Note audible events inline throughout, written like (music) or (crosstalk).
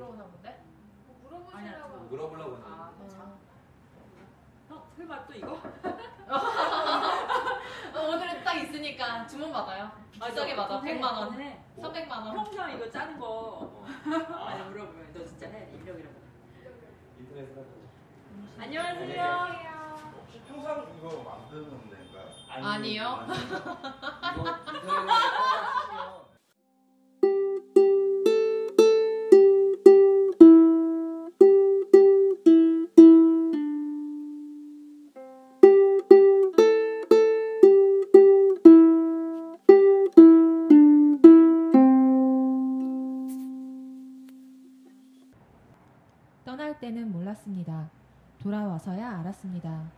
들어오나 본데? 뭐 아니야, 물어보시라고. 물어보려고. 아, 또 참. 어. 어, 설마 또 이거? (laughs) 어, 오늘은 딱 있으니까 주문 받아요. 비싸게 받아. 100만 원. 해. 300만 원. 평소에 이거 짜는 거. 어. 아니 아, 물어보면 너 진짜 해 인력이라고. 인터넷에 사고. 안녕하세요. 안녕하세요. 혹시 평상 이거 만드는 데인가요? 아니요. 이거 인터넷에 (laughs) 찾아보시면 몰랐습니다. 돌아와서야 알았습니다.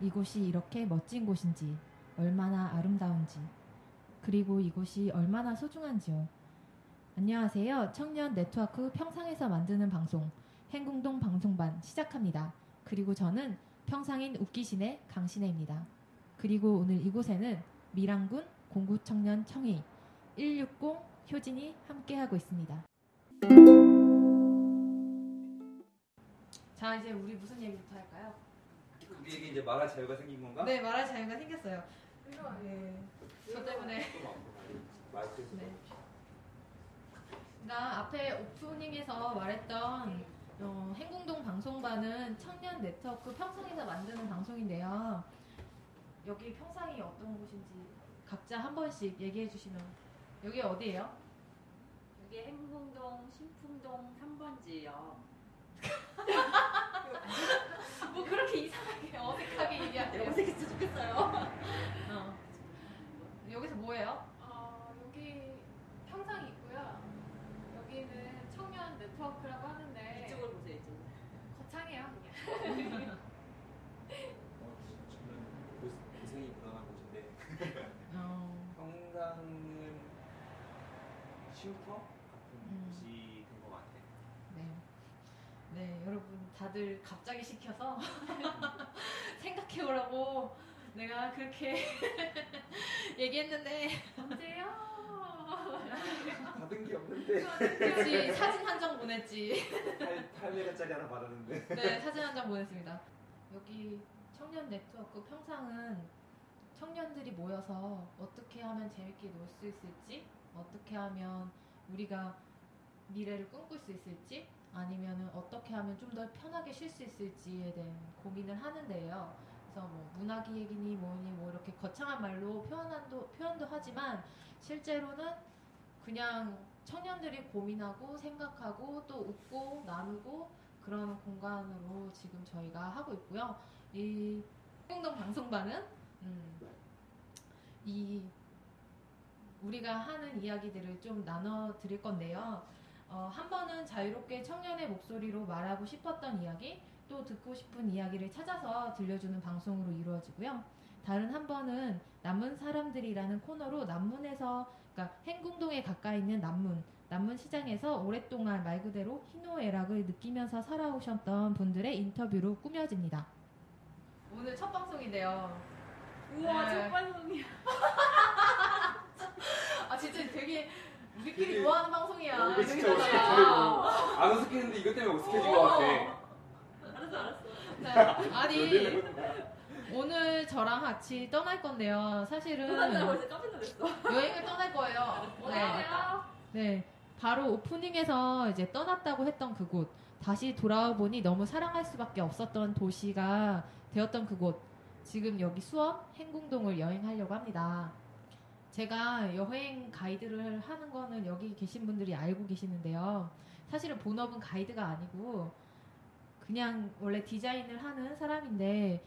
이곳이 이렇게 멋진 곳인지, 얼마나 아름다운지, 그리고 이곳이 얼마나 소중한지요. 안녕하세요. 청년 네트워크 평상에서 만드는 방송, 행궁동 방송반 시작합니다. 그리고 저는 평상인 웃기신의 강신혜입니다. 그리고 오늘 이곳에는 미랑군 공구청년 청희 160 효진이 함께하고 있습니다. 자, 이제 우리 무슨 얘기부터 할까요? 우리 에게 이제 말할 자유가 생긴 건가? 네, 말할 자유가 생겼어요. 네. 저 때문에. 마이크에서. 네. 나 앞에 오프닝에서 말했던 어, 행궁동 방송반은 청년 네트워크 평상에서 만드는 방송인데요. 여기 평상이 어떤 곳인지 각자 한 번씩 얘기해 주시면 여기 어디예요? 여기 행궁동 신풍동 3번지요. (laughs) 뭐 그렇게 이상하게 어색하게 얘기하세요. 어색했으면 좋겠어요. 어. 여기서 뭐예요? 어, 여기 평상이 있고요. 여기는 청년 네트워크라고 하는데 이쪽으로 보세요 이쪽. 거창해요 그냥. 어, 저는 고- 고생이 묻어난 곳인데 어, 평상은 쉼터 같은 음. 곳이 된 것 같아. 네. 네, 여러분 다들 갑자기 시켜서 (laughs) 생각해 오라고 내가 그렇게 (laughs) 얘기했는데 언제요? 받은 게 없는데 그치 사진 한 장 보냈지. 탈 탈메가짜리 하나 받았는데. 네, 사진 한 장 보냈습니다. 여기 청년 네트워크 평상은 청년들이 모여서 어떻게 하면 재밌게 놀 수 있을지, 어떻게 하면 우리가 미래를 꿈꿀 수 있을지, 아니면 어떻게 하면 좀 더 편하게 쉴 수 있을지에 대한 고민을 하는데요. 그래서 뭐 문화기 얘기니 뭐니 뭐 이렇게 거창한 말로 표현도 표현도 하지만 실제로는 그냥 청년들이 고민하고 생각하고 또 웃고 나누고 그런 공간으로 지금 저희가 하고 있고요. 이 행동 방송반은 음, 이 우리가 하는 이야기들을 좀 나눠 드릴 건데요. 어, 한 번은 자유롭게 청년의 목소리로 말하고 싶었던 이야기, 또 듣고 싶은 이야기를 찾아서 들려주는 방송으로 이루어지고요. 다른 한 번은 남문 사람들이라는 코너로 남문에서 그러니까 행궁동에 가까이 있는 남문, 남문 시장에서 오랫동안 말 그대로 희노애락을 느끼면서 살아오셨던 분들의 인터뷰로 꾸며집니다. 오늘 첫 방송인데요. 우와 네. 첫 방송이야. (laughs) 아 진짜 되게 우리끼리 좋아하는 방송이야. 어, 이거 진짜 어색해. 봐. 안 어색했는데 이것 때문에 어색해진 것 같아. 알았어 알았어. 네, 아니 (laughs) 오늘 저랑 같이 떠날 건데요. 사실은 벌써 깜짝 놀랐어. 여행을 떠날 거예요. 네. 안녕하세요. 네, 바로 오프닝에서 이제 떠났다고 했던 그곳. 다시 돌아와 보니 너무 사랑할 수밖에 없었던 도시가 되었던 그곳. 지금 여기 수원 행궁동을 여행하려고 합니다. 제가 여행 가이드를 하는 거는 여기 계신 분들이 알고 계시는데요. 사실은 본업은 가이드가 아니고 그냥 원래 디자인을 하는 사람인데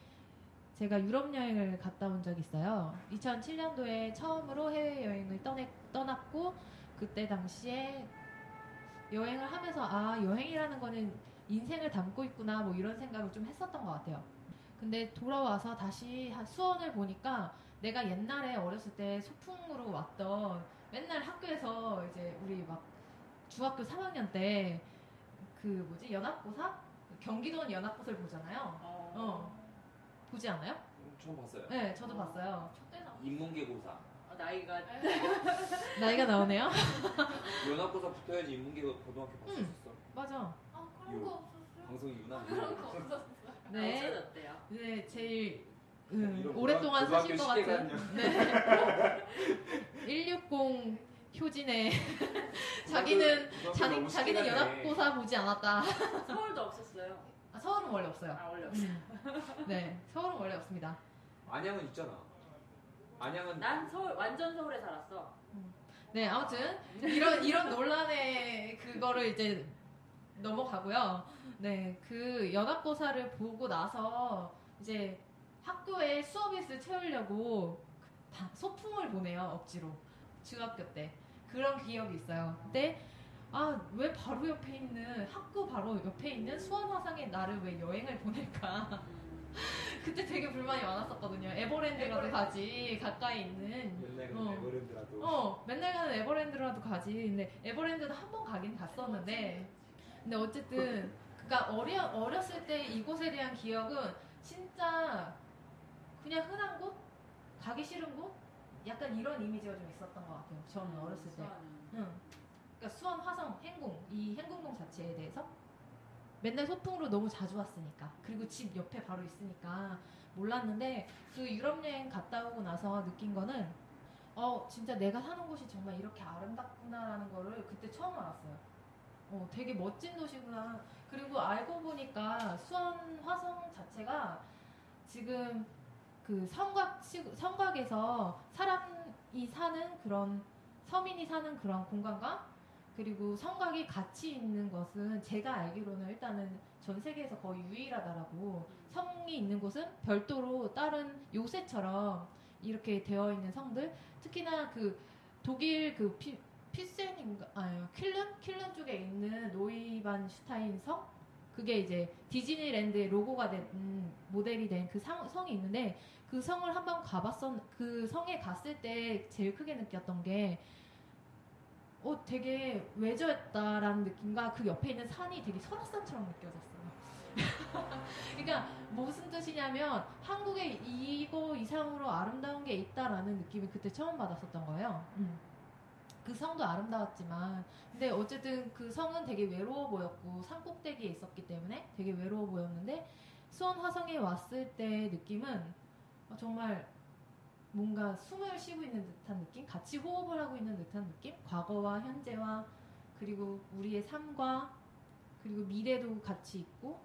제가 유럽 여행을 갔다 온 적이 있어요. 2007년도에 처음으로 해외 여행을 떠났고 그때 당시에 여행을 하면서 아 여행이라는 거는 인생을 담고 있구나 뭐 이런 생각을 좀 했었던 것 같아요. 근데 돌아와서 다시 한 수원을 보니까 내가 옛날에 어렸을 때 소풍으로 왔던 맨날 학교에서 이제 우리 막 중학교 3학년 때 그 뭐지 연합고사 경기도는 연합고사를 보잖아요. 어 보지 않아요? 처음 봤어요. 네 저도 봤어요. 저 때는 인문계고사. 어, 나이가 (laughs) 나이가 나오네요. (laughs) 연합고사 붙어야지 인문계가 고등학교 봤었어. 맞아. 아 그런 요. 거 없었어요? 방송이 유난. 그런 거 없었어요. 네. 없어졌대요. 네, 제일 음, 오랫동안 사실 것 같은. 네. (laughs) 160 효진의 자기는 자기, 자기는 연합고사 보지 않았다. 서울도 없었어요. 아, 서울은 원래 없어요. 아 원래 없어. 음. 네, 서울은 원래 없습니다. 안양은 있잖아. 안양은 난 서울 완전 서울에 살았어. 네, 아무튼 이런 이런 논란의 그거를 이제 넘어가고요. 네, 그 연합고사를 보고 나서 이제 학교에 수업일수 채우려고 다- 소풍을 보내요 억지로 중학교 때 그런 기억이 있어요. 근데 아왜 바로 옆에 있는 학교 바로 옆에 있는 수원화상의 나를 왜 여행을 보낼까? 음. (laughs) 그때 되게 불만이 많았었거든요. 에버랜드라도 에버랜드. 가지 가까이 있는 맨날 어. 그런 에버랜드라도. 어, 맨날 가는 에버랜드라도 가지. 근데 에버랜드도 한 번 가긴 갔었는데, 근데 어쨌든, 그니까 어려, 어렸을 때 이곳에 대한 기억은 진짜 그냥 흔한 곳? 가기 싫은 곳? 약간 이런 이미지가 좀 있었던 것 같아요. 저는 어렸을 때. 응. 그러니까 수원, 화성, 행궁, 이 행궁동 자체에 대해서 맨날 소풍으로 너무 자주 왔으니까. 그리고 집 옆에 바로 있으니까 몰랐는데, 그 유럽 여행 갔다 오고 나서 느낀 거는, 어, 진짜 내가 사는 곳이 정말 이렇게 아름답구나라는 거를 그때 처음 알았어요. 어, 되게 멋진 도시구나. 그리고 알고 보니까 수원 화성 자체가 지금 그 성곽, 시- 성곽에서 사람이 사는 그런 서민이 사는 그런 공간과 그리고 성곽이 같이 있는 것은 제가 알기로는 일단은 전 세계에서 거의 유일하다라고 성이 있는 곳은 별도로 다른 요새처럼 이렇게 되어 있는 성들 특히나 그 독일 그 피, 피센인가 아니 퀼른? 퀼른 쪽에 있는 노이반슈타인 성 그게 이제 디즈니랜드의 로고가 된 음, 모델이 된 그 성이 있는데 그 성을 한번 가봤었 그 성에 갔을 때 제일 크게 느꼈던 게 어, 되게 외저했다라는 느낌과 그 옆에 있는 산이 되게 설악산처럼 느껴졌어요. (laughs) 그러니까 무슨 뜻이냐면 한국에 이거 이상으로 아름다운 게 있다라는 느낌을 그때 처음 받았었던 거예요. 음. 그 성도 아름다웠지만 근데 어쨌든 그 성은 되게 외로워 보였고 산 꼭대기에 있었기 때문에 되게 외로워 보였는데 수원 화성에 왔을 때 느낌은 어, 정말 뭔가 숨을 쉬고 있는 듯한 느낌, 같이 호흡을 하고 있는 듯한 느낌, 과거와 현재와 그리고 우리의 삶과 그리고 미래도 같이 있고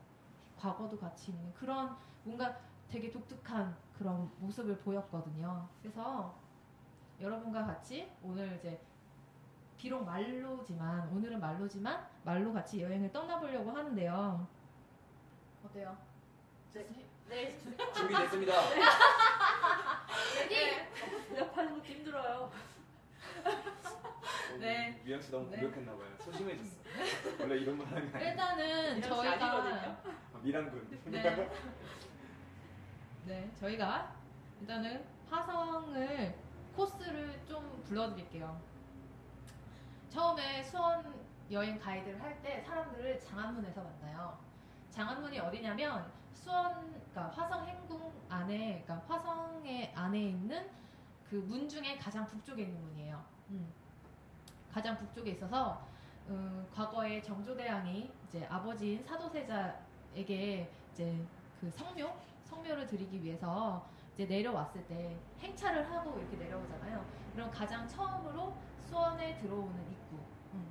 과거도 같이 있는 그런 뭔가 되게 독특한 그런 모습을 보였거든요. 그래서 여러분과 같이 오늘 이제 비록 말로지만 오늘은 말로지만 말로 같이 여행을 떠나보려고 하는데요. 어때요? 네. 준비됐습니다. (laughs) 대답하는 것도 힘들어요. 네. 미영 씨 너무 네. 공격했나 봐요. 소심해졌어. 원래 이런 말 하는 거 아니야. 일단은 저희가 자리거든요. 아, 미란군. 네. 네, 저희가 일단은 화성을 코스를 좀 불러드릴게요. 처음에 수원 여행 가이드를 할 때 사람들을 장안문에서 만나요. 장안문이 어디냐면 수원, 그러니까 화성 행궁 안에, 그러니까 화성의 안에 있는 그 문 중에 가장 북쪽에 있는 문이에요. 음. 가장 북쪽에 있어서 음, 과거에 정조대왕이 이제 아버지인 사도세자에게 이제 그 성묘 성묘를 드리기 위해서 이제 내려왔을 때 행차를 하고 이렇게 내려오잖아요. 그럼 가장 처음으로 수원에 들어오는 입구, 음,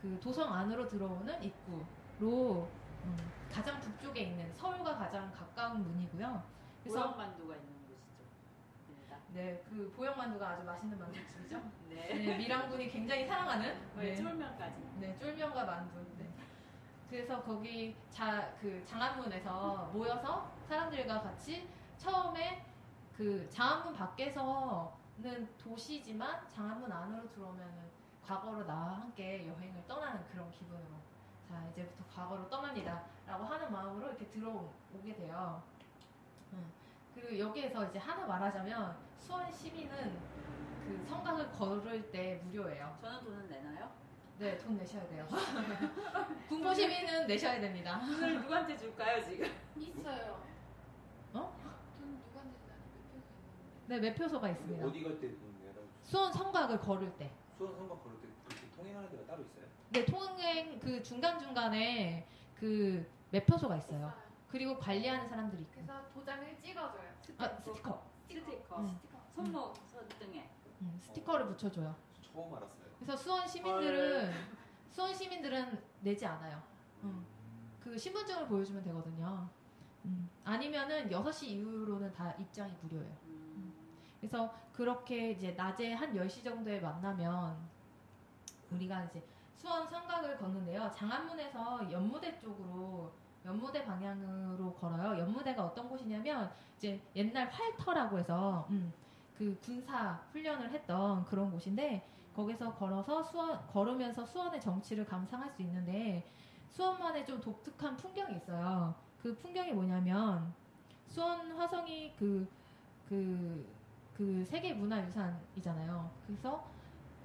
그 도성 안으로 들어오는 입구로 음, 가장 북쪽에 있는 서울과 가장 가까운 문이고요. 그래서 보양만두가 있는 곳이죠. 입니다. 네, 그 보영만두가 아주 맛있는 만두집이죠. (laughs) 네. 네, 미랑군이 굉장히 사랑하는 네. 네. 쫄면까지. 네, 쫄면과 만두. 네. 그래서 거기 자, 그 장안문에서 모여서 사람들과 같이 처음에 그 장안문 밖에서 는 도시지만 장안문 안으로 들어오면은 과거로 나와 함께 여행을 떠나는 그런 기분으로 자 이제부터 과거로 떠납니다 라고 하는 마음으로 이렇게 들어오게 돼요 음. 그리고 여기에서 이제 하나 말하자면 수원 시민은 그 성곽을 걸을 때 무료예요 저는 돈은 내나요? 네, 돈 내셔야 돼요. (laughs) 군포 시민은 내셔야 됩니다. 돈을 누구한테 줄까요 지금? 있어요. 어? 돈 누구한테 주나 매표소 있는데. 네, 매표소가 있습니다. 어디 갈때돈 내야 수원 성곽을 걸을 때. 수원 성곽 걸을 때 그렇게 통행하는 데가 따로 있어요? 네, 통행 그 중간 중간에 그 매표소가 있어요. 그리고 관리하는 사람들이 있고. 그래서 도장을 찍어줘요. 아, 스티커. 스티커. 음. 손목 손등에. 음, 스티커를 붙여줘요. 저 처음 알았어요. 그래서 수원 시민들은 수원 시민들은 내지 않아요. 음. 그 신분증을 보여주면 되거든요. 음. 아니면은 6시 이후로는 다 입장이 무료예요. 음. 그래서 그렇게 이제 낮에 한 10시 정도에 만나면 우리가 이제 수원 성곽을 걷는데요. 장안문에서 연무대 쪽으로 연무대 방향으로 걸어요. 연무대가 어떤 곳이냐면 이제 옛날 활터라고 해서 음, 그 군사 훈련을 했던 그런 곳인데 거기서 걸어서 수원 걸으면서 수원의 정치를 감상할 수 있는데 수원만의 좀 독특한 풍경이 있어요. 그 풍경이 뭐냐면 수원 화성이 그 그, 그 세계 문화유산이잖아요. 그래서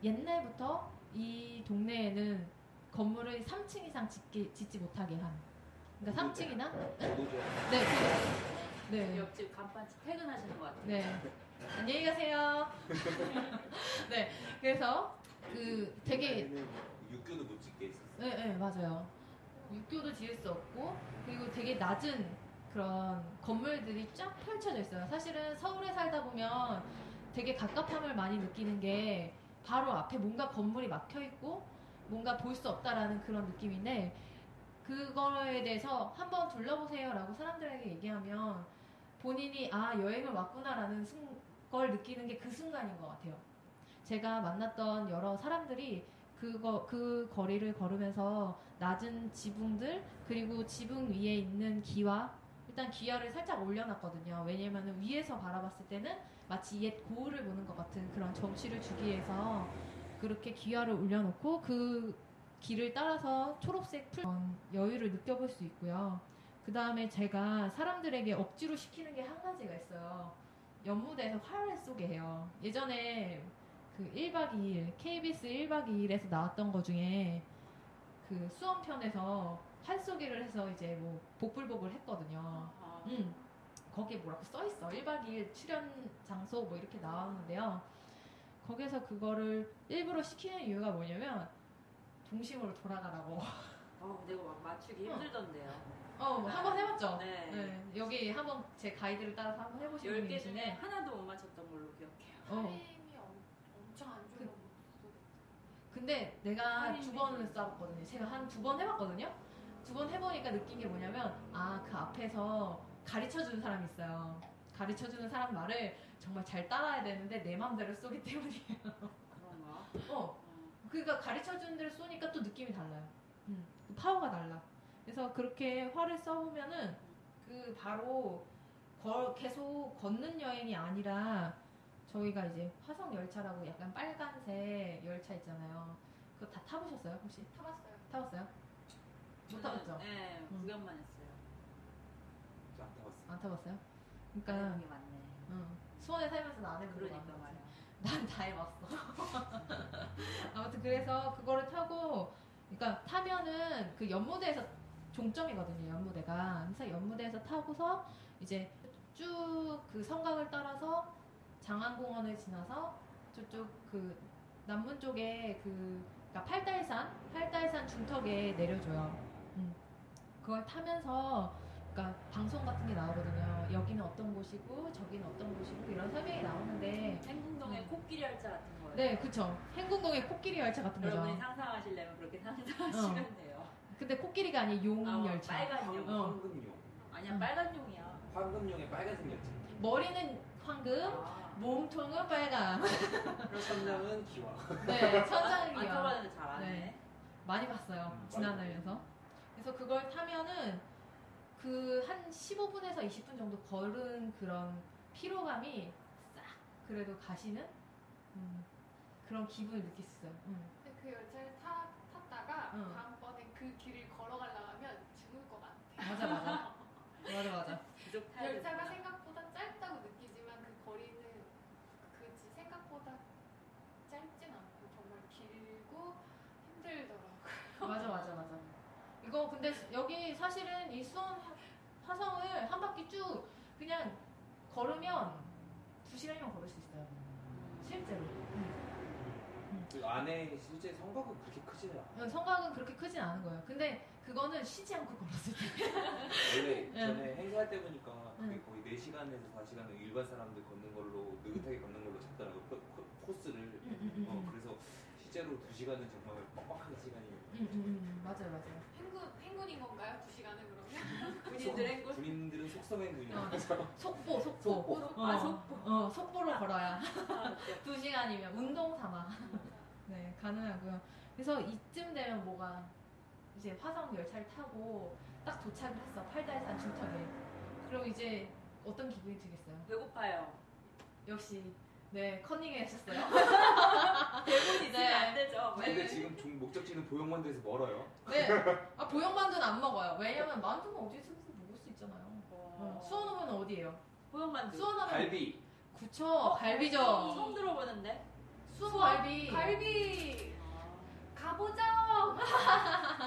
옛날부터 이 동네에는 건물을 3층 이상 짓기, 짓지 못하게 한. 그러니까 3층이나? 저도죠. 네. 그- 네. 옆집 간판 퇴근하시는 것 같아요. 네. 안녕히 가세요. (laughs) 네. 그래서 그 되게 육교도 못 찍게 있었어요. 네, 네, 맞아요. 육교도 지을 수 없고 그리고 되게 낮은 그런 건물들이 쫙 펼쳐져 있어요. 사실은 서울에 살다 보면 되게 갑갑함을 많이 느끼는 게 바로 앞에 뭔가 건물이 막혀 있고 뭔가 볼 수 없다라는 그런 느낌인데 그거에 대해서 한번 둘러보세요라고 사람들에게 얘기하면 본인이 아 여행을 왔구나라는 순- 걸 느끼는 게 그 순간인 것 같아요. 제가 만났던 여러 사람들이 그거 그 거리를 걸으면서 낮은 지붕들 그리고 지붕 위에 있는 기와 일단 기와를 살짝 올려놨거든요. 왜냐면은 위에서 바라봤을 때는 마치 옛 고을을 보는 것 같은 그런 정취를 주기 위해서 그렇게 기와를 올려놓고 그 길을 따라서 초록색 풀 여유를 느껴볼 수 있고요. 그 다음에 제가 사람들에게 억지로 시키는 게 한 가지가 있어요. 연무대에서 화요일 쏘게 해요. 예전에 그 1박 2일, KBS 1박 2일에서 나왔던 거 중에 그 수원편에서 활쏘기를 해서 이제 뭐 복불복을 했거든요. 아, 음, 거기에 뭐라고 써 있어. 1박 2일 출연 장소 뭐 이렇게 나왔는데요. 거기서 그거를 일부러 시키는 이유가 뭐냐면 동심으로 돌아가라고. 어, 이거 막 맞추기 어. 힘들던데요. 어, 뭐 한번 해봤죠? 네. 네. 여기 한번 제 가이드를 따라서 한번 분이 10개 중에. 하나도 못 맞췄던 걸로 기억해요. 어. 타임이 엄, 엄청 안 좋은 근데 내가 할인 두 번을 싸봤거든요. 제가 한 두 번 해봤거든요. 두 번 해보니까 느낀 게 뭐냐면, 아, 그 앞에서 가르쳐주는 사람이 있어요. 가르쳐주는 사람 말을 정말 잘 따라야 되는데 내 마음대로 쏘기 (laughs) 때문이에요. 그런가? 어. 어. 그러니까 가르쳐주는 대로 쏘니까 또 느낌이 달라요. 음, 그 파워가 달라. 그래서 그렇게 활을 써보면은 그 바로 걸- 계속 걷는 여행이 아니라 저희가 이제 화성 열차라고 약간 빨간색 열차 있잖아요. 그거 다 타보셨어요 혹시? 타봤어요. 타봤어요? 못 타봤죠? 네, 음. 구경만 했어요. 저 안 타봤어요. 안 타봤어요? 그러니까 게 많네. 응. 수원에 살면서 안거 그러니까. 말이야. (laughs) 난다 해봤어. (laughs) 아무튼 그래서 그거를 타고, 그러니까 타면은 그 연무대에서 종점이거든요. 연무대가. 그래서 연무대에서 타고서 이제 쭉 그 성곽을 따라서 장안공원을 지나서 저쪽 그 남문 쪽에 그 그러니까 팔달산, 팔달산 중턱에 내려줘요. 음. 그걸 타면서 그러니까 방송 같은 게 나오거든요. 여기는 어떤 곳이고 저기는 어떤 곳이고 이런 설명이 나오는데 행궁동의 음. 코끼리 열차 같은 거예요. 네, 그쵸. 행궁동의 코끼리 열차 같은 거죠. 여러분이 상상하시려면 그렇게 상상하시면 어. 돼요. 근데 코끼리가 아닌 용 아, 열차. 빨간 용. 어. 황금용. 아니야 음. 빨간 용이야. 황금용의 빨간색 열차. 머리는 황금, 아, 몸통은 빨강. 천장은 기와. 네, 안 천장이요. 타봤는데 잘하네. 네. 많이 봤어요. 음, 지나다니면서. 그래서 그걸 타면은 그 한 15분에서 20분 정도 걸은 그런 피로감이 싹 그래도 가시는 음, 그런 기분을 느낄 수 있어요. 음. 근데 그 열차를 타, 탔다가 응. 다음번에 그 길을 걸어가려고 하면 죽을 것 같아. 맞아, 맞아. (laughs) 맞아, 맞아. 열차가. 생각보다 짧다고 느끼지만 그 거리는 그지 생각보다 짧진 않고 정말 길고 힘들더라고. 맞아 맞아 맞아. 이거 근데 여기 사실은 이 수원 화- 화성을 한 바퀴 쭉 그냥 걸으면 두 시간이면 걸을 수 있어요. 실제로. 그 안에 실제 성곽은 그렇게 크지는 않아. 어, 성곽은 그렇게 크진 않은 거예요. 근데 그거는 쉬지 않고 걸었을 때. 원래 (laughs) 응. 전에 행사할 때 보니까 그게 응. 거의 4시간에서 4시간을 일반 사람들 걷는 걸로 느긋하게 걷는 걸로 잡더라고요. 코스를. 응, 응, 응, 어, 응. 그래서 실제로 2시간은 정말 빡빡한 시간이 응, 응, 응. 맞아요, 맞아요. 행군 행군인 건가요? 두 시간은 그러면? (laughs) 군인들 행군. 군인들은 속성 행군이야. 어. 그래서 속보, 속보. 속보. 어, 아, 속보. 어, 속보로 걸어야. 아, 웃겨. 두 시간이면 운동 삼아. 네, 가능하고요. 그래서 이쯤 되면 뭐가 이제 화성 열차를 타고 딱 도착을 했어. 팔달산 중턱에. 그럼 이제 어떤 기분이 들겠어요? 배고파요. 역시 네 컨닝 하셨어요. 대본 있으면 네. 안 되죠. 근데 지금 중 목적지는 보영만두에서 멀어요. 네. 아, 보형만두는 안 먹어요. 왜냐면 만두는 어디서든 먹을 수 있잖아요. 어, 수원 오면 어디예요? 보형만두. 수원 하면 갈비. 구쵸 갈비죠. 처음 들어보는데. 수원 갈비. 갈비 가보자.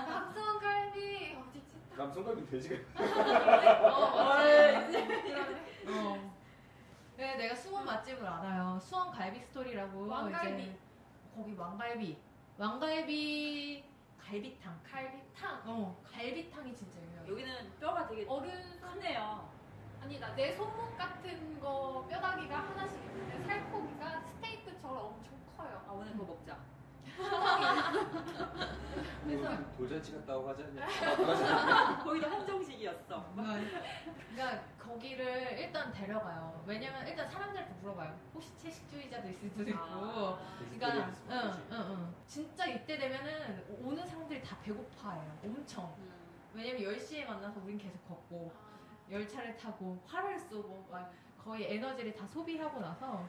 박수원 (laughs) 갈비 어디지? 남성갈비 돼지갈비. 어, 맞아요. 그러네. 어. 네, 내가 수원 맛집을 알아요. 수원 갈비 스토리라고 왕갈비. 이제 거기 왕갈비, 왕갈비 갈비탕. 갈비탕. 어, 갈비탕이 진짜 유명해요. 여기는 뼈가 되게 어른 크네요. 아니다 내 손목 같은 거 뼈다귀가 하나씩 있는데 살코기가 스테이크처럼 엄청 커요. 아 오늘 그거 먹자. 그래서 돌잔치 갔다고 하지 않냐? (laughs) 거기도 한정식이었어. 그러니까 거기를 일단 데려가요. 왜냐면 일단 사람들한테 물어봐요. 혹시 채식주의자도 있을 수도 있고. 아, 그러니까 응, 응, 응. 진짜 이때 되면은 오는 사람들이 다 배고파해요. 엄청. 음. 왜냐면 10시에 만나서 우린 계속 걷고 아, 열차를 타고 활을 쏘고 막 거의 에너지를 다 소비하고 나서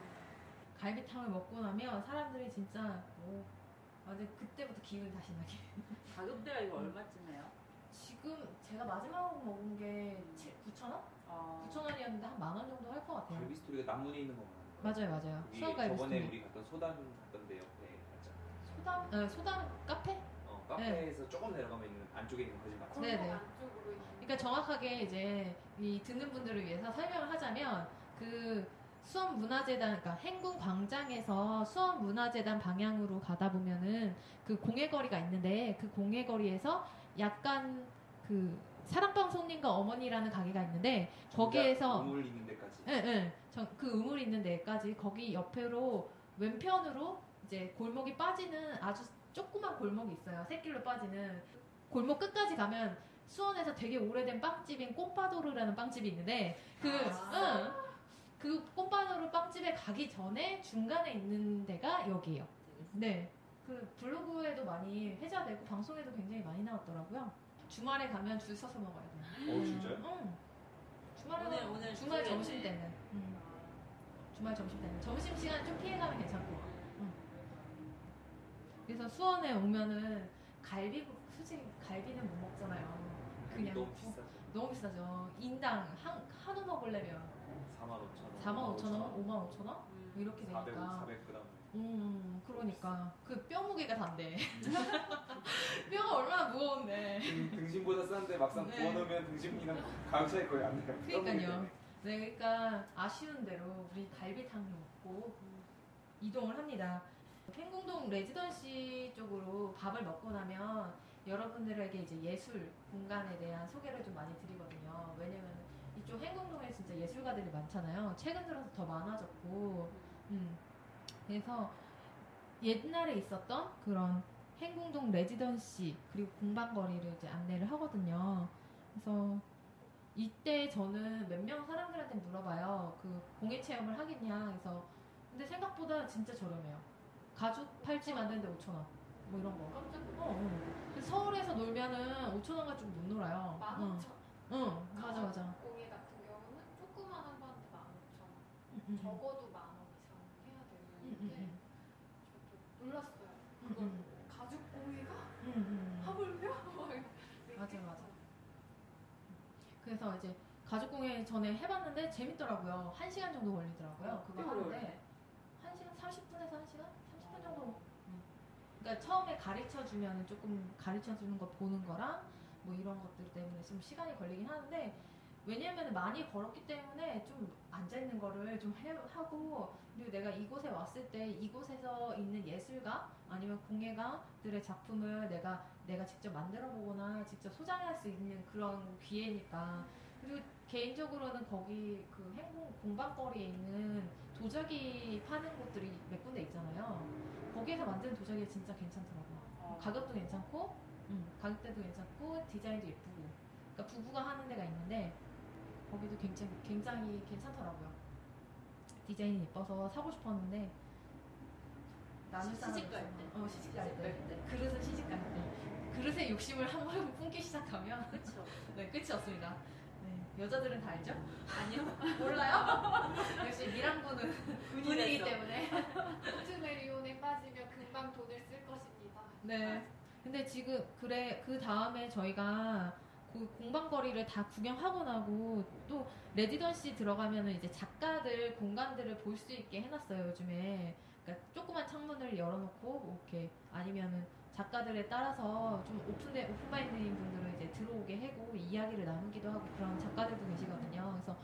갈비탕을 먹고 나면 사람들이 진짜 오, 완전 그때부터 기운이 다시 나게. 가격대가 이거 얼마쯤해요? 지금 제가 마지막으로 먹은 게 7, 9천 원? 어. 9천 원이었는데 한 만 원 정도 할 것 같아요. 갈비 스토리가 남문에 있는 거 맞나요? 맞아요, 맞아요. 거기 수원갈비 저번에 스토리. 우리 갔던 소담 갔던 데 옆에 맞죠? 소담, 어, 소담 카페? 어, 카페에서 조금 내려가면 있는 안쪽에 있는 거지 맞죠? 네, 골목 네. 안쪽으로 있는. 그러니까 정확하게 이제 이 듣는 분들을 위해서 설명을 하자면 그 수원 문화재단 그러니까 행궁 광장에서 수원 문화재단 방향으로 가다 보면은 그 공예거리가 있는데 그 공예거리에서 약간 그 사랑방 손님과 어머니라는 가게가 있는데 거기에서 우물 있는 데까지. 예, 예. 저- 그 우물 있는 데까지 거기 옆으로 왼편으로 이제 골목이 빠지는 아주 조그만 골목이 있어요. 새길로 빠지는 골목 끝까지 가면 수원에서 되게 오래된 빵집인 꽃바도르라는 빵집이 있는데 그 아. 응. 그 꽃바도르 빵집에 가기 전에 중간에 있는 데가 여기예요. 네. 그 블로그에도 많이 회자되고 방송에도 굉장히 많이 나왔더라고요. 주말에 가면 줄 서서 먹어야 돼요. 어 진짜요? 응. 주말에 오늘- 오늘 주말. 점심 때는. 음. 주말 점심 때는 점심 시간 좀 피해가면 괜찮고. 응. 그래서 수원에 오면은 갈비 솔직히 갈비는 못 먹잖아요. 그냥 너무 어, 비싸죠. 너무 비싸죠. 인당 한 한우 먹으려면 4만 5천 원. 4만 5천 원, 5만 5천 원 음. 이렇게 400, 되니까. 400g. 음, 그러니까 그 뼈 무게가 단데. (laughs) 뼈가 얼마나 무거운데. 등, 등심보다 싼데 막상 네. 구워놓으면 등심이랑 가격 차이 거의 안 나요. 그러니까요. 네, 그러니까 아쉬운 대로 우리 갈비탕을 먹고 이동을 합니다. 행궁동 레지던시 쪽으로 밥을 먹고 나면 여러분들에게 이제 예술 공간에 대한 소개를 좀 많이 드리거든요. 왜냐면 이쪽 행궁동에 진짜 예술가들이 많잖아요. 최근 들어서 더 많아졌고, 음. 그래서 옛날에 있었던 그런 행궁동 레지던시 그리고 공방거리를 이제 안내를 하거든요. 그래서 이때 저는 몇 명 사람들한테 물어봐요. 그 공예 체험을 하겠냐. 그래서 근데 생각보다 진짜 저렴해요. 가죽 팔찌 만드는데 5천 원. 뭐 이런 거. 깜짝. 어, 어. 서울에서 놀면은 5천 원 가지고 못 놀아요. 만 응, 오천. 응, 맞아 맞아. 공예 같은 경우는 조그만한 거한테 만 오천 응. 적어도 만 원 이상 해야 응, 응, 되는데 응. 저도 놀랐어요. 응. 가죽 공예가. 하물며 맞아, 맞아. 그래서 이제 가죽 공예 전에 해봤는데 재밌더라고요. 한 시간 정도 걸리더라고요. 그거 꽤 하는데. 한 시간 30분에서 한 시간? 30분 정도. 음. 그러니까 처음에 가르쳐 주면 조금 가르쳐 주는 거 보는 거랑 뭐 이런 것들 때문에 좀 시간이 걸리긴 하는데 왜냐면 많이 걸었기 때문에 좀 앉아 있는 거를 좀 해- 하고 그리고 내가 이곳에 왔을 때 이곳에서 있는 예술가 아니면 공예가들의 작품을 내가 내가 직접 만들어 보거나 직접 소장할 수 있는 그런 기회니까 그리고 개인적으로는 거기 그 행공 공방거리에 있는 도자기 파는 곳들이 몇 군데 있잖아요. 거기에서 만드는 도자기가 진짜 괜찮더라고요. 어. 가격도 괜찮고, 음, 가격대도 괜찮고, 디자인도 예쁘고. 그러니까 부부가 하는 데가 있는데 거기도 굉장히 굉장히 괜찮더라고요. 디자인이 예뻐서 사고 싶었는데 나눌 시집 갈. 때. 어 시집 갈 때. 갈 때. 그릇은 시집 갈 때. 그릇의 욕심을 한 번 (laughs) 품기 시작하면 그쵸. (laughs) 네 끝이 없습니다. 네, 여자들은 다 알죠? 아니요. (laughs) 몰라요? 역시 미랑군은 됐어. 때문에. 포트메리온에 빠지면 금방 돈을 쓸 것입니다. 네. 근데 지금 그래 그 다음에 저희가 그 공방거리를 다 구경하고 나고 또 레지던시 들어가면은 이제 작가들 공간들을 볼 수 있게 해놨어요 요즘에. 그러니까 조그만 창문을 열어놓고 이렇게 아니면은 작가들에 따라서 좀 오픈돼 오픈마인드인 분들은 이제 들어오게 하고 이야기를 나누기도 하고 그런 작가들도 계시거든요. 그래서